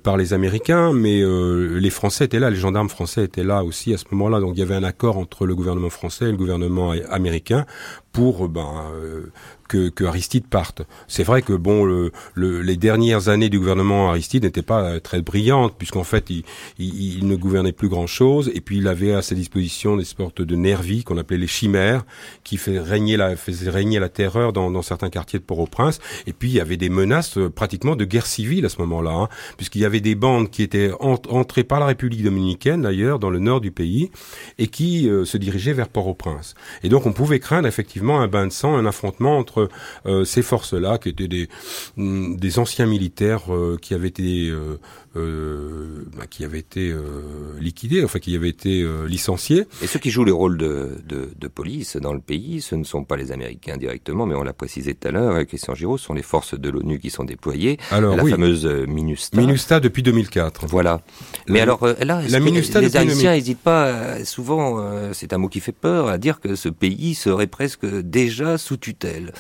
par les Américains, mais les Français étaient là, les gendarmes français étaient là aussi à ce moment-là. Donc il y avait un accord entre le gouvernement français et le gouvernement américain pour ben, euh, que, que Aristide parte. C'est vrai que bon, le, les dernières années du gouvernement Aristide n'étaient pas euh, très brillantes, puisqu'en fait, il, il, ne gouvernait plus grand-chose, et puis il avait à sa disposition des sortes de nervis qu'on appelait les chimères, qui fait régner la, faisaient régner la terreur dans, dans certains quartiers de Port-au-Prince. Et puis il y avait des menaces euh, pratiquement de guerre civile à ce moment-là, hein, puisqu'il y avait des bandes qui étaient entrées par la République dominicaine, d'ailleurs, dans le nord du pays, et qui euh, se dirigeaient vers Port-au-Prince. Et donc on pouvait craindre effectivement un bain de sang, un affrontement entre ces forces-là, qui étaient des, des anciens militaires euh, qui avaient été euh, bah, qui avaient été liquidés, enfin qui avaient été licenciés. Et ceux qui jouent le rôle de, de, de, police dans le pays, ce ne sont pas les Américains directement, mais on l'a précisé tout à l'heure, Christian Giraud, ce sont les forces de l'ONU qui sont déployées, alors, la fameuse MINUSTA. MINUSTA depuis 2004. Voilà. Mais alors là, la MINUSTA les Haïtiens n'hésitent pas, souvent, c'est un mot qui fait peur, à dire que ce pays serait presque déjà sous tutelle.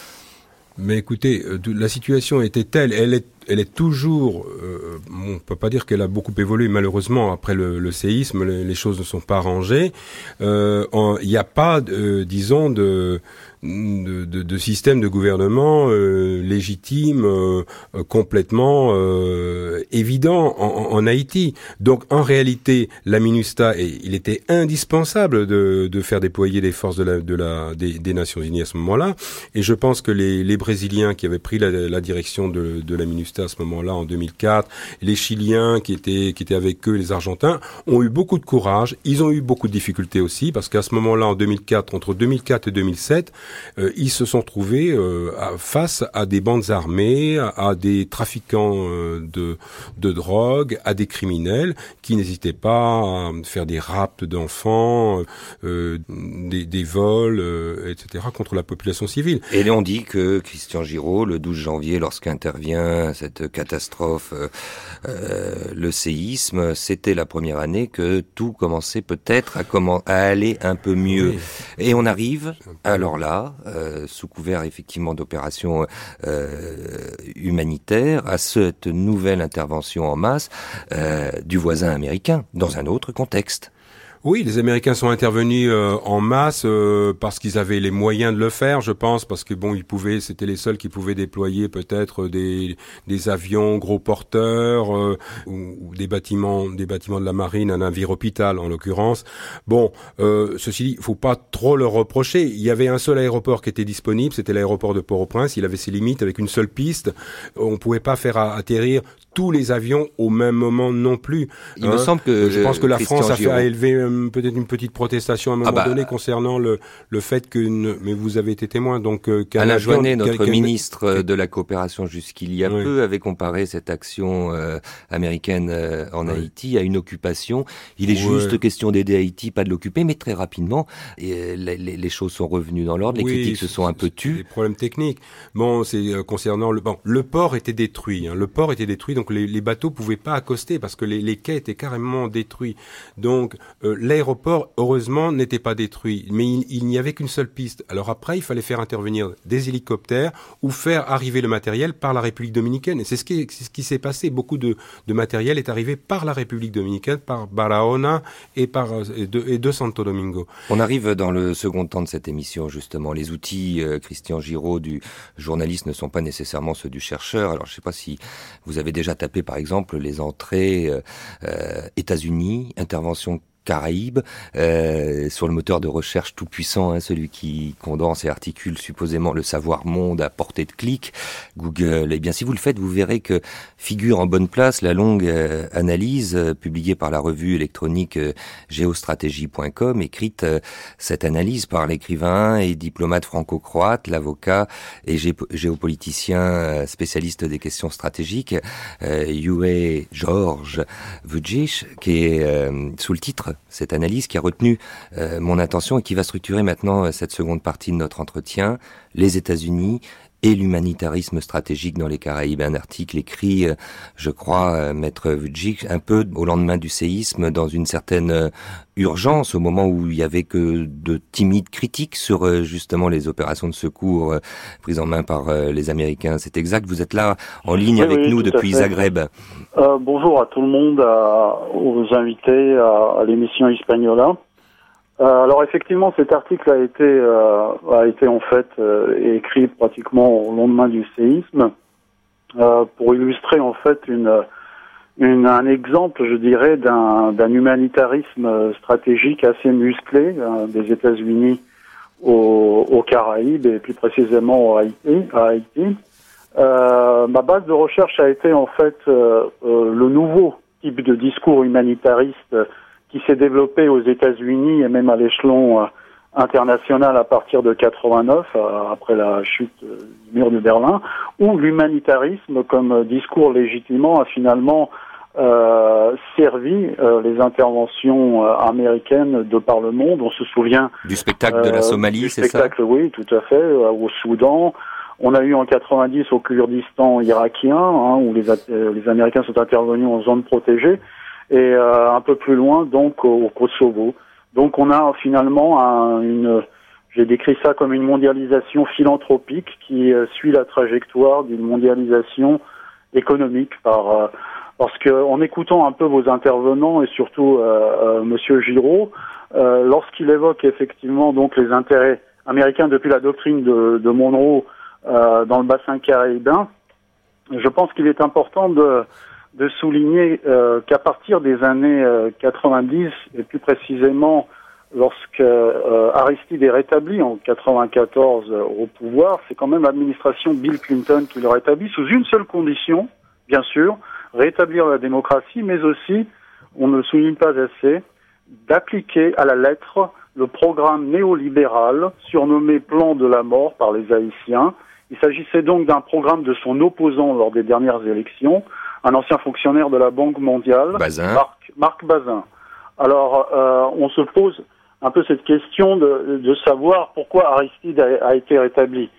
Mais écoutez, euh, la situation était telle, elle est, elle est toujours, euh, on peut pas dire qu'elle a beaucoup évolué malheureusement après le, séisme, les, choses ne sont pas rangées. Euh, il n'y a pas, disons, de de, de, système de gouvernement euh, légitime, euh, euh, complètement euh, évident en, Haïti. Donc en réalité, la MINUSTA, il était indispensable de, de faire déployer les forces de la, de la, des, des Nations Unies à ce moment-là. Et je pense que les, les Brésiliens qui avaient pris la, la direction de, de, la MINUSTA à ce moment-là en 2004, les Chiliens qui étaient, qui étaient avec eux, les Argentins, ont eu beaucoup de courage. Ils ont eu beaucoup de difficultés aussi parce qu'à ce moment-là, en 2004, entre 2004 et 2007, euh, ils se sont trouvés euh, face à des bandes armées, à, des trafiquants euh, de, de drogue, à des criminels qui n'hésitaient pas à faire des rapts d'enfants, des, des, vols, etc. contre la population civile. Et on dit que Christian Giraud, le 12 janvier, lorsqu'intervient cette catastrophe, le séisme, c'était la première année que tout commençait peut-être à, comment, à aller un peu mieux. Et on arrive, alors là, euh, sous couvert effectivement d'opérations euh, humanitaires, à cette nouvelle intervention en masse euh, du voisin américain dans un autre contexte. Oui, les Américains sont intervenus euh, en masse euh, parce qu'ils avaient les moyens de le faire, je pense, parce que bon, ils pouvaient, c'était les seuls qui pouvaient déployer peut-être des, avions gros porteurs euh, ou, des bâtiments, des bâtiments de la marine, un navire hôpital en l'occurrence. Bon, ceci dit, faut pas trop le reprocher. Il y avait un seul aéroport qui était disponible, c'était l'aéroport de Port-au-Prince. Il avait ses limites avec une seule piste. On pouvait pas faire atterrir tous les avions au même moment non plus. Il me hein. semble que je pense que la France a fait a élevé euh, peut-être une petite protestation à un moment ah bah, donné concernant le le fait que mais vous avez été témoin donc euh, Alain Joannet, notre ministre de la coopération jusqu'il y a peu, avait comparé cette action euh, américaine euh, en Haïti à une occupation. Il est juste question d'aider Haïti, pas de l'occuper, mais très rapidement, et, les, les, choses sont revenues dans l'ordre. Les critiques se sont un peu tues. Des problèmes techniques. Bon, c'est concernant le bon, le port était détruit. Hein. Le port était détruit. Donc donc les, les, bateaux pouvaient pas accoster parce que les, quais étaient carrément détruits. Donc euh, l'aéroport, heureusement, n'était pas détruit, mais il, n'y avait qu'une seule piste. Alors après, il fallait faire intervenir des hélicoptères ou faire arriver le matériel par la République dominicaine. Et c'est ce qui, s'est passé. Beaucoup de, matériel est arrivé par la République dominicaine, par Barahona et par euh, et de, Santo Domingo. On arrive dans le second temps de cette émission justement. Les outils, euh, Christian Giraud du journaliste, ne sont pas nécessairement ceux du chercheur. Alors je ne sais pas si vous avez déjà taper par exemple les entrées euh, euh, États-Unis, intervention Caraïbes, euh, sur le moteur de recherche tout puissant, hein, celui qui condense et articule supposément le savoir monde à portée de clic, Google. Eh bien, si vous le faites, vous verrez que figure en bonne place la longue euh, analyse euh, publiée par la revue électronique euh, géostratégie.com, écrite cette analyse par l'écrivain et diplomate franco-croate, l'avocat et géopoliticien spécialiste des questions stratégiques, Yue George Vujic, qui est sous le titre cette analyse qui a retenu euh, mon attention et qui va structurer maintenant euh, cette seconde partie de notre entretien, les États-Unis et l'humanitarisme stratégique dans les Caraïbes. Un article écrit, euh, je crois, Maître Vujic, un peu au lendemain du séisme, dans une certaine urgence, au moment où il y avait que de timides critiques sur justement les opérations de secours prises en main par les Américains. C'est exact. Vous êtes là en ligne avec nous depuis Zagreb. bonjour à tout le monde, aux invités, à, l'émission Hispaniola. Alors effectivement, cet article a été a été en fait écrit pratiquement au lendemain du séisme pour illustrer en fait une un exemple, je dirais, d'un humanitarisme stratégique assez musclé des États-Unis aux, Caraïbes et plus précisément à Haïti. À Haïti. Euh, ma base de recherche a été en fait euh, euh, le nouveau type de discours humanitariste qui s'est développé aux États-Unis et même à l'échelon euh, international à partir de 89, après la chute du mur de Berlin, où l'humanitarisme comme discours légitimement a finalement euh, servi euh, les interventions euh, américaines de par le monde. On se souvient du spectacle de la Somalie, c'est ça Spectacle, oui, tout à fait, au Soudan. On a eu en 90 au Kurdistan irakien, hein, où les, les Américains sont intervenus en zone protégée, et un peu plus loin, donc au Kosovo. Donc on a finalement un, une, j'ai décrit ça comme une mondialisation philanthropique qui suit la trajectoire d'une mondialisation économique par parce que en écoutant un peu vos intervenants et surtout euh, euh, Monsieur Giraud, euh, lorsqu'il évoque effectivement donc les intérêts américains depuis la doctrine de, de Monroe euh, dans le bassin caribéen, je pense qu'il est important de, de souligner euh, qu'à partir des années 90 et plus précisément lorsque Aristide est rétabli en 94 au pouvoir, c'est quand même l'administration Bill Clinton qui le rétablit sous une seule condition, bien sûr, rétablir la démocratie, mais aussi, on ne le souligne pas assez, d'appliquer à la lettre le programme néolibéral surnommé Plan de la mort par les Haïtiens. Il s'agissait donc d'un programme de son opposant lors des dernières élections, un ancien fonctionnaire de la Banque mondiale, Marc, Bazin. Alors, euh, on se pose un peu cette question de, de savoir pourquoi Aristide a, a, été rétabli.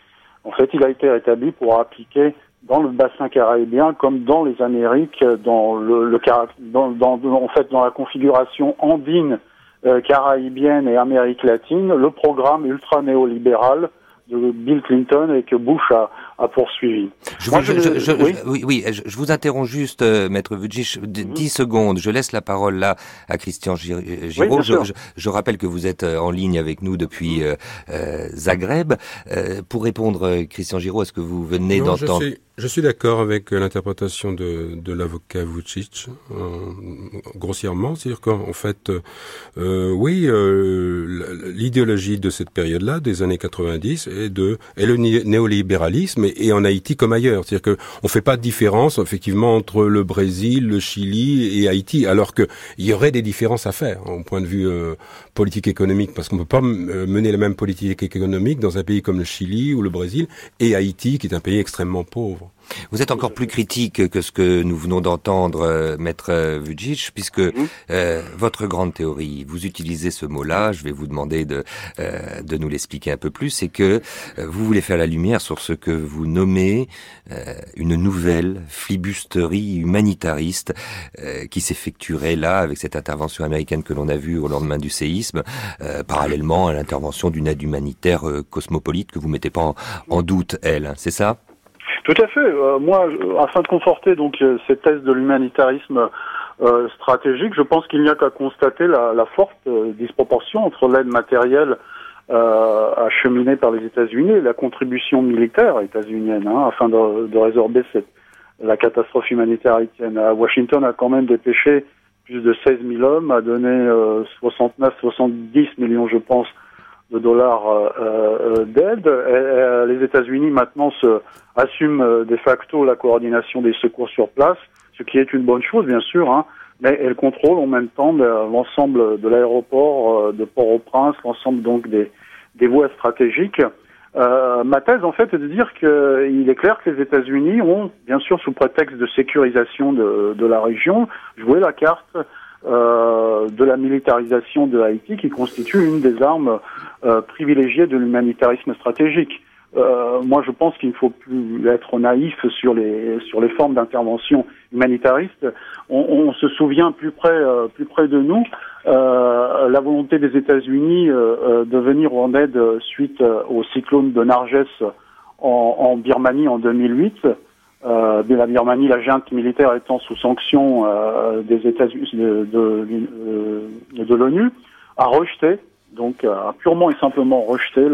En fait, il a été rétabli pour appliquer dans le bassin caribéen comme dans les Amériques, dans le, le dans, dans, en fait dans la configuration andine, euh, caraïbienne et Amérique latine, le programme ultra néolibéral de Bill Clinton et que Bush a, a poursuivi. Je, Moi, je, je, je oui, oui, oui je, vous interromps juste, euh, Maître Vujicic, 10 mhm. secondes. Je laisse la parole là à Christian Giraud. je, rappelle que vous êtes euh, en ligne avec nous depuis mhm. euh, Zagreb. Euh, pour répondre, Christian Giraud, est-ce que vous venez d'entendre je suis d'accord avec euh, l'interprétation de, de l'avocat Vucic, euh, grossièrement, c'est-à-dire qu'en fait, euh, oui, euh, l'idéologie de cette période-là, des années 90, est de est le néolibéralisme et, en Haïti comme ailleurs, c'est-à-dire qu'on fait pas de différence effectivement entre le Brésil, le Chili et Haïti, alors qu'il y aurait des différences à faire hein, au point de vue euh, politique économique, parce qu'on peut pas mener la même politique économique dans un pays comme le Chili ou le Brésil et Haïti, qui est un pays extrêmement pauvre. Vous êtes encore plus critique que ce que nous venons d'entendre, euh, maître euh, Vujic, puisque mhm. euh, votre grande théorie, vous utilisez ce mot-là, je vais vous demander de, de nous l'expliquer un peu plus, c'est que vous voulez faire la lumière sur ce que vous nommez une nouvelle flibusterie humanitariste qui s'effectuerait là avec cette intervention américaine que l'on a vue au lendemain du séisme, parallèlement à l'intervention d'une aide humanitaire cosmopolite que vous mettez pas en, en doute, elle, c'est ça? Tout à fait. Euh, moi, afin de conforter donc euh, cette thèse de l'humanitarisme euh, stratégique, je pense qu'il n'y a qu'à constater la, la forte disproportion entre l'aide matérielle acheminée par les États-Unis et la contribution militaire états-unienne, hein, afin de, de résorber cette, la catastrophe humanitaire haïtienne. Washington a quand même dépêché plus de 16 000 hommes, a donné 69-70 millions, je pense, de dollars euh, euh, d'aide. Euh, les États-Unis maintenant se, assument de facto la coordination des secours sur place, ce qui est une bonne chose bien sûr, hein, mais elles contrôlent en même temps l'ensemble de l'aéroport de Port-au-Prince, l'ensemble donc des, des voies stratégiques. Ma thèse, en fait, est de dire qu'il est clair que les États-Unis ont, bien sûr, sous prétexte de sécurisation de, de la région, joué la carte euh, de la militarisation de Haïti qui constitue une des armes euh, privilégiées de l'humanitarisme stratégique. Euh, moi, je pense qu'il ne faut plus être naïf sur les sur les formes d'intervention humanitaristes. On, on, se souvient plus près euh, plus près de nous la volonté des États-Unis de venir en aide suite au cyclone de Narges en, en Birmanie en 2008 euh, de la Birmanie, la junte militaire étant sous sanction euh, des États-Unis de, de, euh, de l'ONU, a rejeté donc a purement et simplement rejeté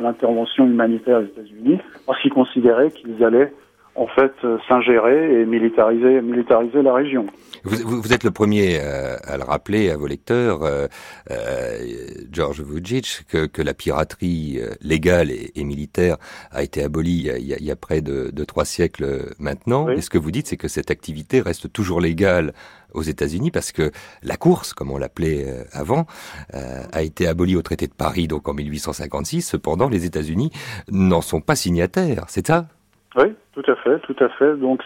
l'intervention humanitaire des États-Unis parce qu'ils considéraient qu'ils allaient en fait s'ingérer et militariser, militariser la région. Vous, vous, êtes le premier euh, à le rappeler à vos lecteurs, euh, euh, George Vujic, que, que, la piraterie euh, légale et, et, militaire a été abolie il y a, il y a près de, de, trois siècles maintenant. Et ce que vous dites, c'est que cette activité reste toujours légale aux États-Unis parce que la course, comme on l'appelait avant, euh, a été abolie au traité de Paris donc en 1856. Cependant, les États-Unis n'en sont pas signataires. C'est ça? Oui, tout à fait, tout à fait. Donc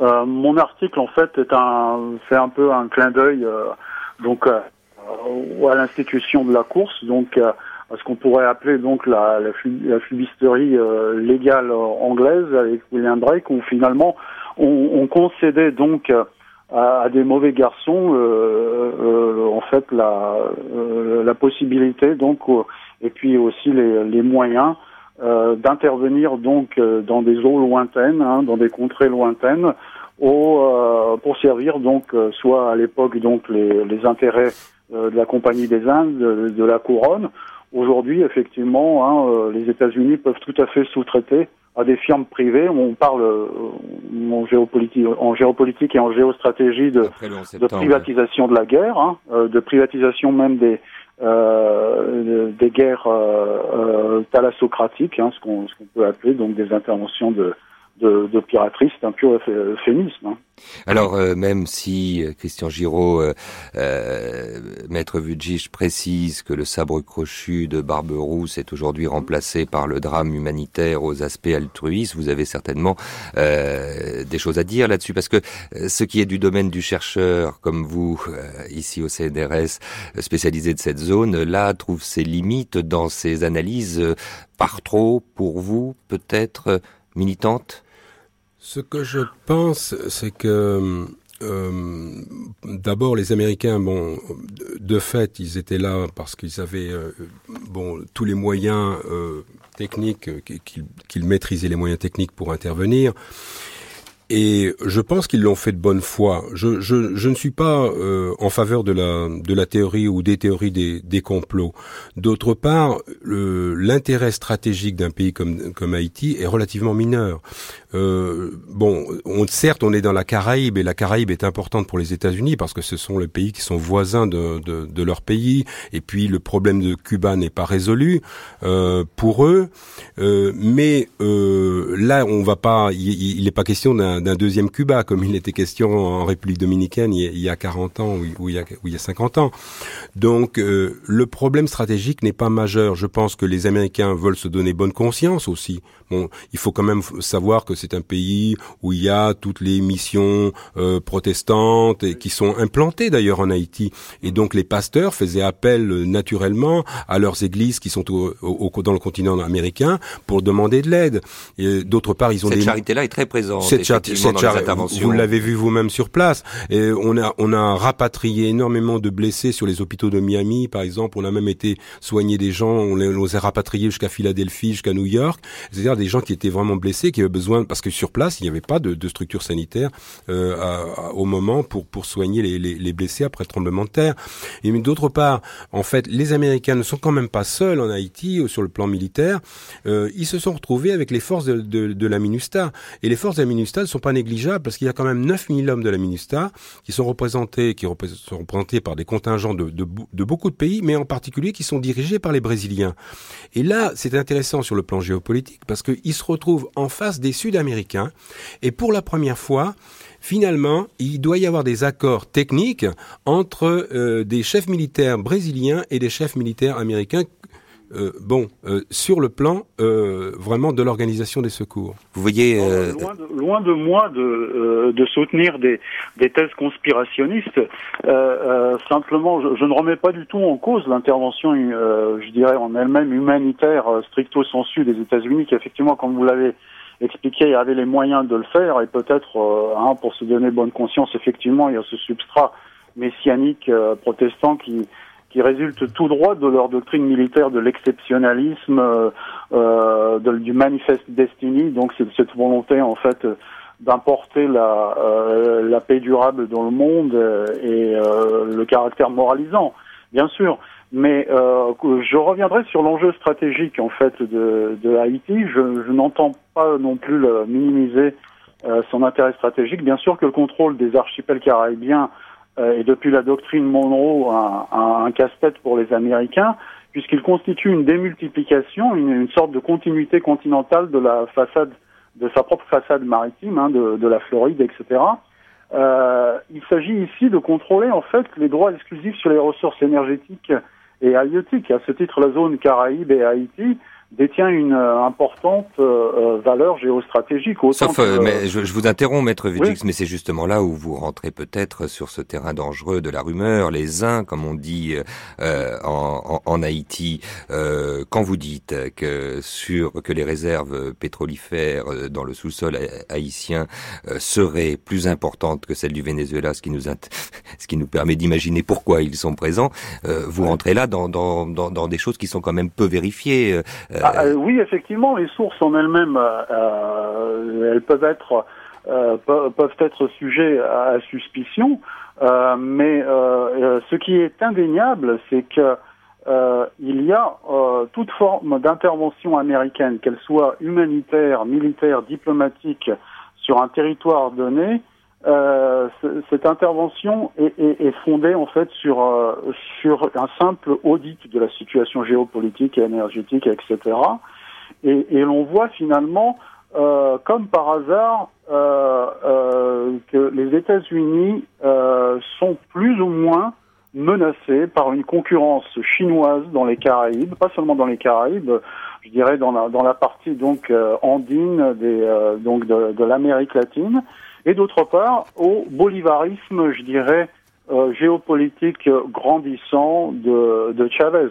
euh, mon article, en fait, est un, fait un peu un clin d'œil euh, donc euh, à l'institution de la course, donc à ce qu'on pourrait appeler donc la, la, la fumisterie légale anglaise avec William Drake, où finalement on, on concédait donc à, à, des mauvais garçons en fait la, la possibilité donc et puis aussi les, les moyens euh, d'intervenir donc euh, dans des eaux lointaines, hein, dans des contrées lointaines, au, euh, pour servir donc soit à l'époque donc les, les intérêts de la Compagnie des Indes, de, de la couronne. Aujourd'hui, effectivement, hein, les États-Unis peuvent tout à fait sous-traiter à des firmes privées. On parle en, géopolitique, en géopolitique et en géostratégie de, de privatisation de la guerre, hein, de privatisation même des, euh, des guerres euh, euh, thalassocratiques, hein, ce qu'on peut appeler donc des interventions de, de, de piraterie, c'est un pur euphémisme. Hein. Alors, euh, même si euh, Christian Giraud, euh, maître Vujich, précise que le sabre crochu de Barberousse est aujourd'hui remplacé par le drame humanitaire aux aspects altruistes, vous avez certainement des choses à dire là-dessus, parce que ce qui est du domaine du chercheur, comme vous, ici au CNRS, spécialisé de cette zone, là, trouve ses limites dans ses analyses par trop, pour vous, peut-être militantes? Ce que je pense, c'est que euh, d'abord les Américains, bon, de fait, ils étaient là parce qu'ils avaient euh, bon tous les moyens euh, techniques, qu'ils maîtrisaient les moyens techniques pour intervenir. Et je pense qu'ils l'ont fait de bonne foi. Je, je, je ne suis pas euh, en faveur de la, de la théorie ou des théories des, des complots. D'autre part, l'intérêt stratégique d'un pays comme, comme Haïti est relativement mineur. Euh, bon, on, certes, on est dans la Caraïbe et la Caraïbe est importante pour les États-Unis parce que ce sont les pays qui sont voisins de, de, de leur pays. Et puis le problème de Cuba n'est pas résolu euh, pour eux. Euh, mais euh, là, on va pas. Il n'est pas question d'un deuxième Cuba comme il était question en République dominicaine il y a 40 ans ou, il, y a, ou il y a 50 ans. Donc euh, le problème stratégique n'est pas majeur. Je pense que les Américains veulent se donner bonne conscience aussi. Bon, il faut quand même savoir que c'est un pays où il y a toutes les missions euh, protestantes et qui sont implantées d'ailleurs en Haïti. Et donc les pasteurs faisaient appel euh, naturellement à leurs églises qui sont au, dans le continent américain pour demander de l'aide. Et d'autre part, ils ont cette des... charité-là est très présente. Cette, charité, cette vous l'avez vu vous-même sur place. Et on a on a rapatrié énormément de blessés sur les hôpitaux de Miami, par exemple. On a même été soigner des gens. On les, a rapatriés jusqu'à Philadelphie, jusqu'à New York. C'est-à-dire des gens qui étaient vraiment blessés, qui avaient besoin parce que sur place, il n'y avait pas de, de structure sanitaire euh, à, au moment pour pour soigner les, les, les, blessés après le tremblement de terre. Et d'autre part, en fait, les Américains ne sont quand même pas seuls en Haïti sur le plan militaire. Euh, ils se sont retrouvés avec les forces de, de, de la MINUSTA. Et les forces de la MINUSTA ne sont pas négligeables parce qu'il y a quand même 9000 hommes de la MINUSTA qui sont représentés, qui sont représentés par des contingents de, de, beaucoup de pays, mais en particulier qui sont dirigés par les Brésiliens. Et là, c'est intéressant sur le plan géopolitique parce qu'ils se retrouvent en face des Sud-Américains. Et pour la première fois, finalement, il doit y avoir des accords techniques entre euh, des chefs militaires brésiliens et des chefs militaires américains euh, bon, euh, sur le plan euh, vraiment de l'organisation des secours. Vous voyez, loin de, loin, de, moi de, de soutenir des, des, thèses conspirationnistes. simplement, je, je, ne remets pas du tout en cause l'intervention, je dirais en elle-même humanitaire stricto sensu des États-Unis, qui effectivement, comme vous l'avez expliqué, avait les moyens de le faire et peut-être, hein, pour se donner bonne conscience, effectivement, il y a ce substrat messianique protestant qui qui résulte tout droit de leur doctrine militaire de l'exceptionnalisme, euh, euh du manifeste destiny, donc c'est cette volonté en fait d'importer la, euh, paix durable dans le monde et euh, le caractère moralisant, bien sûr. Mais euh, je reviendrai sur l'enjeu stratégique en fait de, Haïti. Je, n'entends pas non plus minimiser euh, son intérêt stratégique. Bien sûr que le contrôle des archipels caraïbiens euh, est depuis la doctrine Monroe un, casse-tête pour les Américains, puisqu'il constitue une démultiplication, une, une, sorte de continuité continentale de la façade, de sa propre façade maritime, hein, de, de, la Floride, etc. Euh, il s'agit ici de contrôler en fait les droits exclusifs sur les ressources énergétiques et halieutiques. À ce titre, la zone Caraïbes et Haïti détient une euh, importante euh, euh, valeur géostratégique. Sauf, que, mais je, je, vous interromps, maître oui. mais c'est justement là où vous rentrez peut-être sur ce terrain dangereux de la rumeur, les uns, comme on dit euh, en, en, en, Haïti, euh, quand vous dites que sur que les réserves pétrolifères dans le sous-sol haïtien seraient plus importantes que celles du Venezuela, ce qui nous ce qui nous permet d'imaginer pourquoi ils sont présents, vous rentrez là dans, dans, dans, dans, des choses qui sont quand même peu vérifiées. Ah, euh, oui, effectivement, les sources en elles-mêmes, euh, euh, elles peuvent être peuvent être sujets à suspicion, mais ce qui est indéniable, c'est que il y a toute forme d'intervention américaine, qu'elle soit humanitaire, militaire, diplomatique, sur un territoire donné, euh, cette intervention est, est, est, fondée en fait sur euh, sur un simple audit de la situation géopolitique et énergétique, etc. Et, et l'on voit finalement, euh, comme par hasard, euh, que les États-Unis sont plus ou moins menacés par une concurrence chinoise dans les Caraïbes, pas seulement dans les Caraïbes, je dirais dans la dans la partie donc andine des donc de, de l'Amérique latine et d'autre part au bolivarisme, je dirais, euh, géopolitique grandissant de, de, Chavez.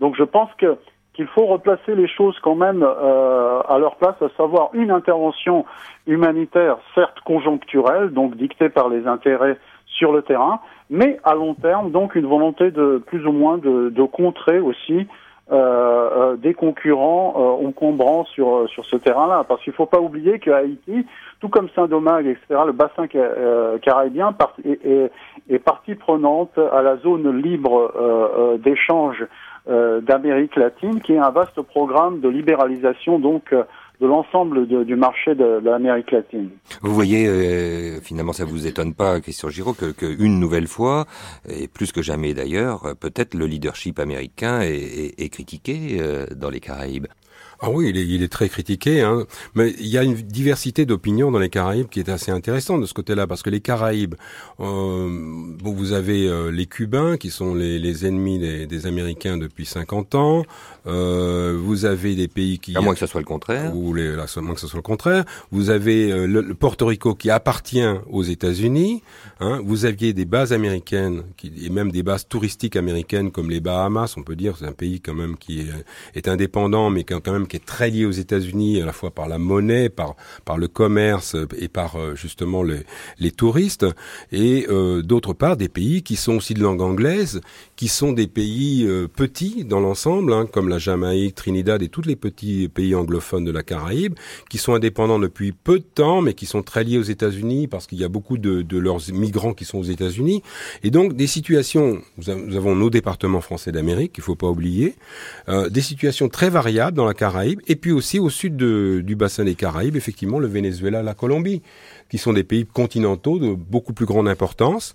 Donc je pense que qu'il faut replacer les choses quand même euh, à leur place, à savoir une intervention humanitaire, certes conjoncturelle, donc dictée par les intérêts sur le terrain, mais à long terme, donc une volonté de plus ou moins de, de contrer aussi euh, euh, des concurrents euh, encombrants sur sur ce terrain-là, parce qu'il ne faut pas oublier que Haïti, tout comme Saint-Domingue, etc., le bassin euh, caribien est, est, partie prenante à la zone libre euh, d'échange d'Amérique latine, qui est un vaste programme de libéralisation donc de l'ensemble du marché de, l'Amérique latine. Vous voyez, euh, finalement, ça vous étonne pas, Christian Giraud, que, une nouvelle fois, et plus que jamais d'ailleurs, peut-être le leadership américain est, critiqué euh, dans les Caraïbes. Ah oui, il est, il est très critiqué, hein. mais il y a une diversité d'opinions dans les Caraïbes qui est assez intéressante de ce côté-là, parce que les Caraïbes, euh, bon, vous avez euh, les Cubains qui sont les, les ennemis des, des, Américains depuis 50 ans, euh, vous avez des pays qui... À moins que ce soit le contraire. Ou les, à moins que ce soit le contraire. Vous avez euh, le, le, Porto Rico qui appartient aux États-Unis, hein. vous aviez des bases américaines, qui, et même des bases touristiques américaines comme les Bahamas, on peut dire, c'est un pays quand même qui est, est indépendant, mais quand même qui est très lié aux États-Unis à la fois par la monnaie, par par le commerce et par euh, justement les, les touristes, et euh, d'autre part des pays qui sont aussi de langue anglaise, qui sont des pays euh, petits dans l'ensemble, hein, comme la Jamaïque, Trinidad et tous les petits pays anglophones de la Caraïbe, qui sont indépendants depuis peu de temps, mais qui sont très liés aux États-Unis parce qu'il y a beaucoup de, de, leurs migrants qui sont aux États-Unis, et donc des situations. Nous avons nos départements français d'Amérique, qu'il faut pas oublier, euh, des situations très variables dans la Caraïbe Et puis aussi au sud du bassin des Caraïbes, effectivement, le Venezuela, la Colombie, qui sont des pays continentaux de beaucoup plus grande importance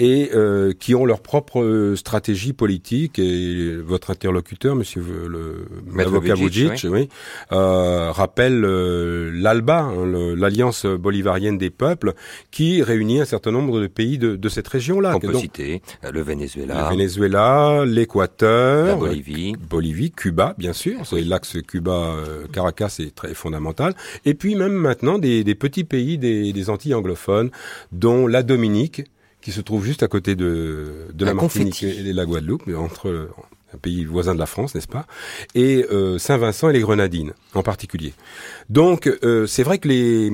et euh, qui ont leur propre euh, stratégie politique. Et votre interlocuteur, Monsieur le l'avocat Vujic, oui. oui euh, rappelle euh, l'ALBA, hein, l'Alliance bolivarienne des peuples, qui réunit un certain nombre de pays de, de cette région-là. On peut Donc, citer euh, le Venezuela, le Venezuela, l'Équateur, la Bolivie, Bolivie, Cuba, bien sûr. Oui. L'axe Cuba-Caracas est très fondamental. Et puis même maintenant des, des petits pays des, des Antilles anglophones, dont la Dominique qui se trouve juste à côté de, de la, la Martinique et de la Guadeloupe, entre un pays voisin de la France, n'est-ce pas? Et euh, Saint-Vincent et les Grenadines, en particulier. Donc, euh, c'est vrai que les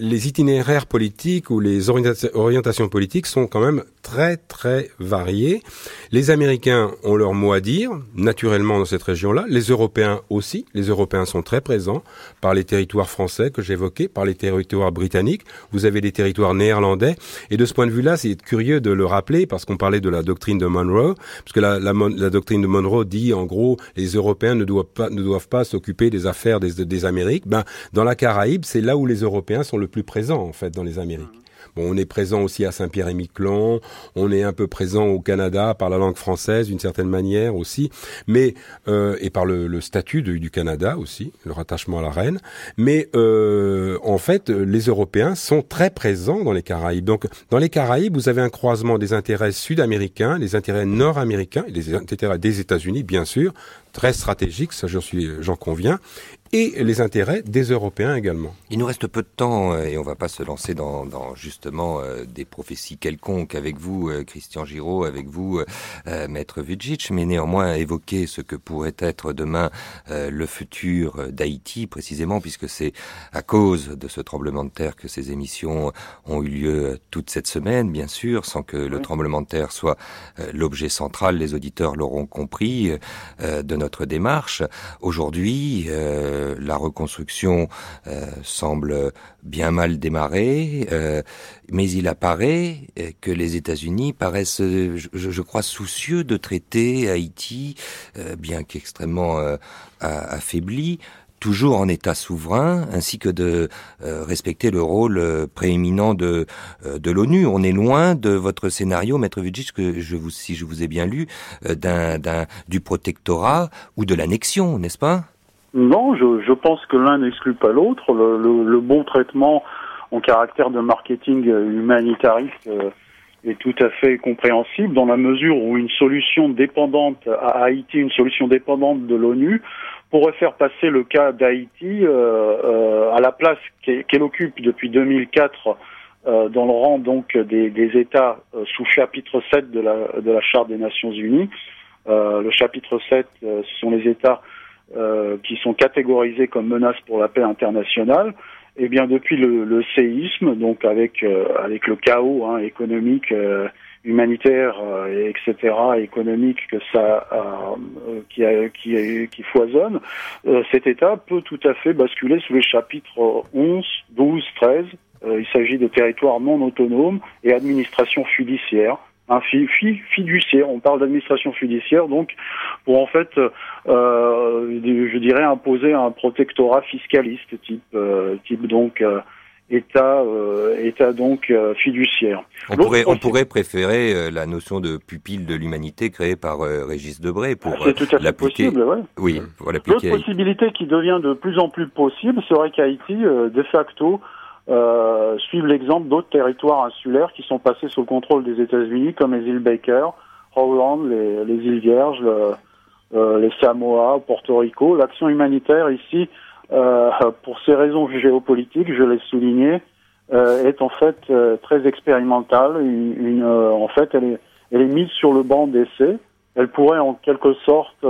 les itinéraires politiques ou les orientations politiques sont quand même très très variés. Les Américains ont leur mot à dire, naturellement dans cette région-là. Les Européens aussi. Les Européens sont très présents par les territoires français que j'évoquais, par les territoires britanniques. Vous avez des territoires néerlandais. Et de ce point de vue-là, c'est curieux de le rappeler parce qu'on parlait de la doctrine de Monroe, parce que la, la, doctrine de Monroe dit en gros les Européens ne doivent pas ne doivent pas s'occuper des affaires des, des Amériques. Ben dans la Caraïbe, c'est là où les Européens sont le plus présents en fait dans les Amériques. Bon, on est présent aussi à Saint-Pierre-et-Miquelon, on est un peu présent au Canada par la langue française d'une certaine manière aussi, mais euh, et par le, statut du Canada aussi, le rattachement à la reine. Mais euh, en fait, les Européens sont très présents dans les Caraïbes. Donc, dans les Caraïbes, vous avez un croisement des intérêts sud-américains, des intérêts nord-américains et des intérêts des États-Unis, bien sûr, très stratégiques, ça j'en suis, j'en conviens, et les intérêts des Européens également. Il nous reste peu de temps euh, et on va pas se lancer dans, dans justement euh, des prophéties quelconques avec vous, euh, Christian Giraud, avec vous, Maître Vujicic, mais néanmoins évoquer ce que pourrait être demain le futur d'Haïti, précisément, puisque c'est à cause de ce tremblement de terre que ces émissions ont eu lieu toute cette semaine, bien sûr, sans que le tremblement de terre soit l'objet central, les auditeurs l'auront compris, de notre démarche. Aujourd'hui, euh, la reconstruction euh, semble bien mal démarrer, euh, mais il apparaît que les États-Unis paraissent, je, crois, soucieux de traiter Haïti, bien qu'extrêmement affaibli, toujours en état souverain, ainsi que de respecter le rôle prééminent de, l'ONU. On est loin de votre scénario, Maître Vujic, que je vous, si je vous ai bien lu, d'un, du protectorat ou de l'annexion, n'est-ce pas? Non, je, je, pense que l'un n'exclut pas l'autre. Le, le, bon traitement en caractère de marketing humanitariste est tout à fait compréhensible dans la mesure où une solution dépendante à Haïti, une solution dépendante de l'ONU, pourrait faire passer le cas d'Haïti euh, euh, à la place qu'elle occupe depuis 2004 euh, dans le rang donc des, États euh, sous chapitre 7 de la, de la Charte des Nations Unies. Euh, le chapitre 7, ce sont les États qui sont catégorisés comme menaces pour la paix internationale. Eh bien depuis le, le séisme, donc avec avec le chaos hein, économique humanitaire, euh, etc., économique que ça euh, qui, qui, qui foisonne, euh, cet État peut tout à fait basculer sous les chapitres 11, 12, 13. il s'agit de territoires non autonomes et administration fiduciaire un fi, fiduciaire. On parle d'administration fiduciaire, donc pour en fait, euh, je dirais imposer un protectorat fiscaliste type, type donc État, euh, État donc euh, fiduciaire. On pourrait, on pourrait préférer euh, la notion de pupille de l'humanité créée par Régis Debray pour l'appliquer. Ouais. Oui, pour l'appliquer. L'autre possibilité qui devient de plus en plus possible serait qu'Haïti, de facto, euh, suive l'exemple d'autres territoires insulaires qui sont passés sous le contrôle des États-Unis, comme les îles Baker, Howland, les, les îles Vierges, les Samoa, Porto Rico. L'action humanitaire ici euh, pour ces raisons géopolitiques, je l'ai souligné, euh, est en fait euh, très expérimentale. En fait, elle est, mise sur le banc d'essai. Elle pourrait en quelque sorte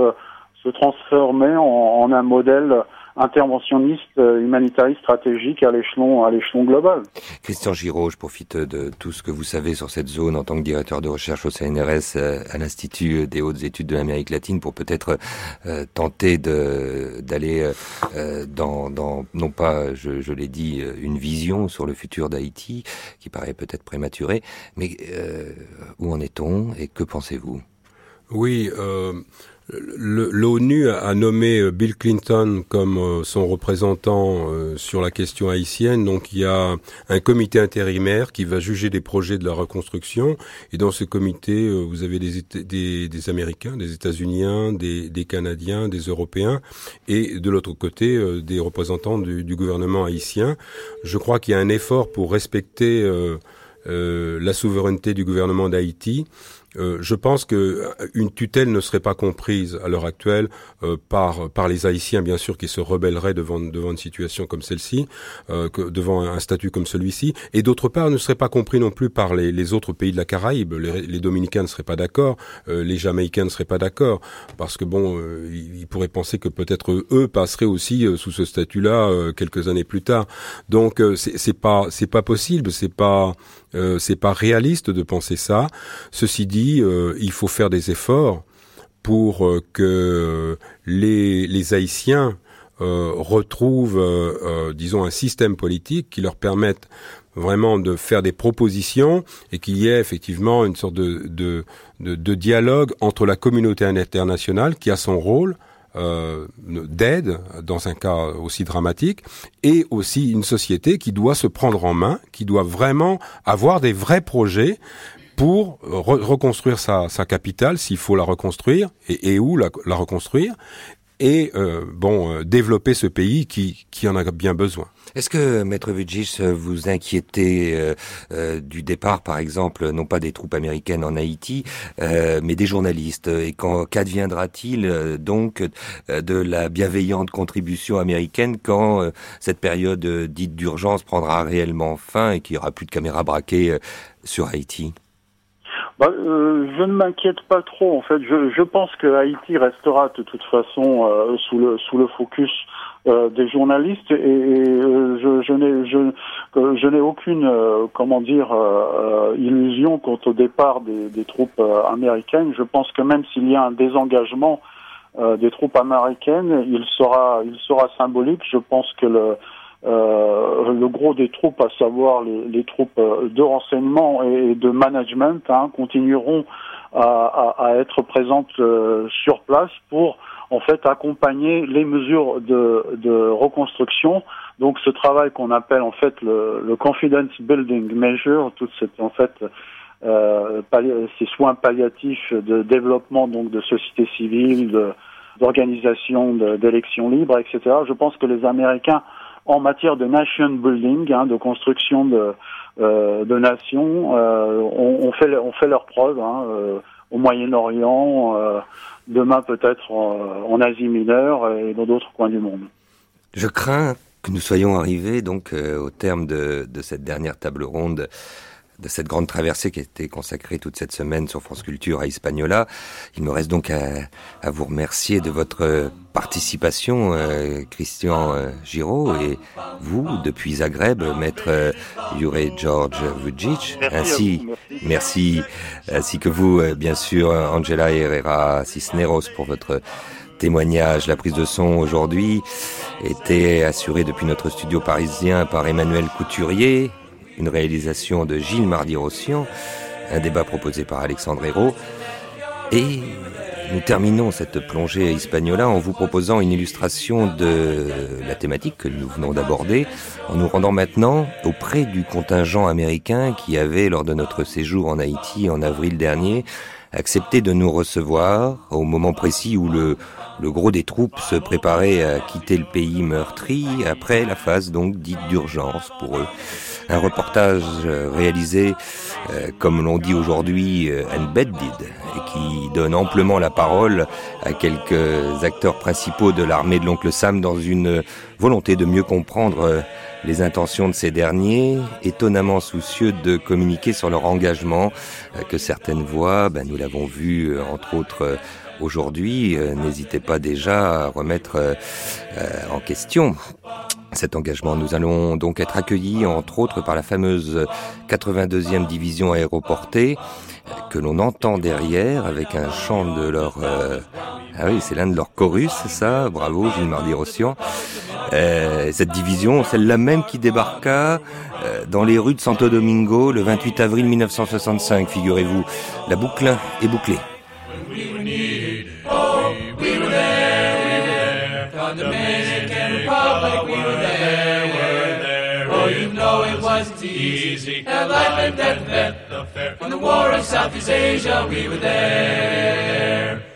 se transformer en un modèle interventionniste, euh, humanitariste, stratégique à l'échelon à l'échelon global. Christian Giraud, je profite de tout ce que vous savez sur cette zone en tant que directeur de recherche au CNRS euh, à l'Institut des hautes études de l'Amérique latine pour peut-être euh, tenter de d'aller dans, dans non pas je, je l'ai dit une vision sur le futur d'Haïti qui paraît peut-être prématurée, mais où en est-on et que pensez-vous? Oui. Euh L'ONU a nommé euh, Bill Clinton comme euh, son représentant euh, sur la question haïtienne. Donc il y a un comité intérimaire qui va juger des projets de la reconstruction. Et dans ce comité, vous avez des, des, des Américains, des États-Uniens, des, des, Canadiens, des Européens, et de l'autre côté, des représentants du, du, gouvernement haïtien. Je crois qu'il y a un effort pour respecter la souveraineté du gouvernement d'Haïti euh, je pense que euh, une tutelle ne serait pas comprise à l'heure actuelle euh, par par les Haïtiens, bien sûr, qui se rebelleraient devant devant une situation comme celle-ci, que, devant un statut comme celui-ci, et d'autre part ne serait pas compris non plus par les, les autres pays de la Caraïbe. Les, les Dominicains ne seraient pas d'accord, les Jamaïcains ne seraient pas d'accord, parce que bon, ils, pourraient penser que peut-être eux passeraient aussi sous ce statut-là quelques années plus tard. Donc c'est pas c'est pas possible, c'est pas euh, c'est pas réaliste de penser ça. Ceci dit, euh, il faut faire des efforts pour euh, que les, les Haïtiens retrouvent, disons, un système politique qui leur permette vraiment de faire des propositions et qu'il y ait effectivement une sorte de, de, de dialogue entre la communauté internationale qui a son rôle, euh, d'aide dans un cas aussi dramatique, et aussi une société qui doit se prendre en main, qui doit vraiment avoir des vrais projets pour reconstruire sa, capitale, s'il faut la reconstruire, et, où la, reconstruire, et euh, bon euh, développer ce pays qui, qui en a bien besoin. Est-ce que, Maître Vujicic, vous inquiétez euh, euh, du départ, par exemple, non pas des troupes américaines en Haïti, mais des journalistes? Et quand qu'adviendra-t-il donc de la bienveillante contribution américaine quand cette période dite d'urgence prendra réellement fin et qu'il n'y aura plus de caméras braquées sur Haïti? Bah, je ne m'inquiète pas trop. En fait, je, pense que Haïti restera de toute façon sous le sous le focus euh, des journalistes et, euh, je, n'ai je, n'ai aucune euh, comment dire illusion quant au départ des, des troupes américaines. Je pense que même s'il y a un désengagement des troupes américaines, il sera il sera symbolique. Je pense que le le gros des troupes, à savoir les, troupes de renseignement et de management, hein, continueront à, être présentes sur place pour en fait accompagner les mesures de, reconstruction. Donc ce travail qu'on appelle en fait le, confidence building measure, toute cette en fait euh, ces soins palliatifs de développement donc de société civile, d'organisation d'élections libres, etc. Je pense que les Américains en matière de nation building, hein, de construction de, euh, nations, euh, ont, fait, ont fait hein, euh, au Moyen-Orient, euh, demain peut-être en, Asie mineure et dans d'autres coins du monde. Je crains que nous soyons arrivés donc au terme de, cette dernière table ronde de cette grande traversée qui a été consacrée toute cette semaine sur France Culture à Hispaniola. Il me reste donc à, à vous remercier de votre participation, euh, Christian euh, Giraud, et vous, depuis Zagreb, maître euh, Jure George Vujic, ainsi, merci, ainsi que vous, bien sûr, Angela Herrera Cisneros, pour votre témoignage. La prise de son aujourd'hui était assurée depuis notre studio parisien par Emmanuel Couturier, une réalisation de Gilles Mardi-Rossian, un débat proposé par Alexandre Hérault, et nous terminons cette plongée Hispaniola en vous proposant une illustration de la thématique que nous venons d'aborder, en nous rendant maintenant auprès du contingent américain qui avait, lors de notre séjour en Haïti en avril dernier, accepté de nous recevoir au moment précis où le, le gros des troupes se préparait à quitter le pays meurtri après la phase donc dite d'urgence pour eux. Un reportage euh, réalisé, euh, comme l'on dit aujourd'hui, euh, embedded, et qui donne amplement la parole à quelques acteurs principaux de l'armée de l'oncle Sam dans une volonté de mieux comprendre les intentions de ces derniers, étonnamment soucieux de communiquer sur leur engagement, que certaines voix, ben, nous l'avons vu entre autres aujourd'hui, n'hésitez pas déjà à remettre en question cet engagement. Nous allons donc être accueillis, entre autres, par la fameuse 82e division aéroportée, que l'on entend derrière avec un chant de leur... Euh, ah oui, c'est l'un de leurs chorus, ça, bravo Gilles Mardi-Rossian. Euh, cette division, celle-là même qui débarqua euh, dans les rues de Santo Domingo le 28 avril 1965, figurez-vous. La boucle est bouclée. Life and death met the fair. When the war of Southeast Asia, we were there.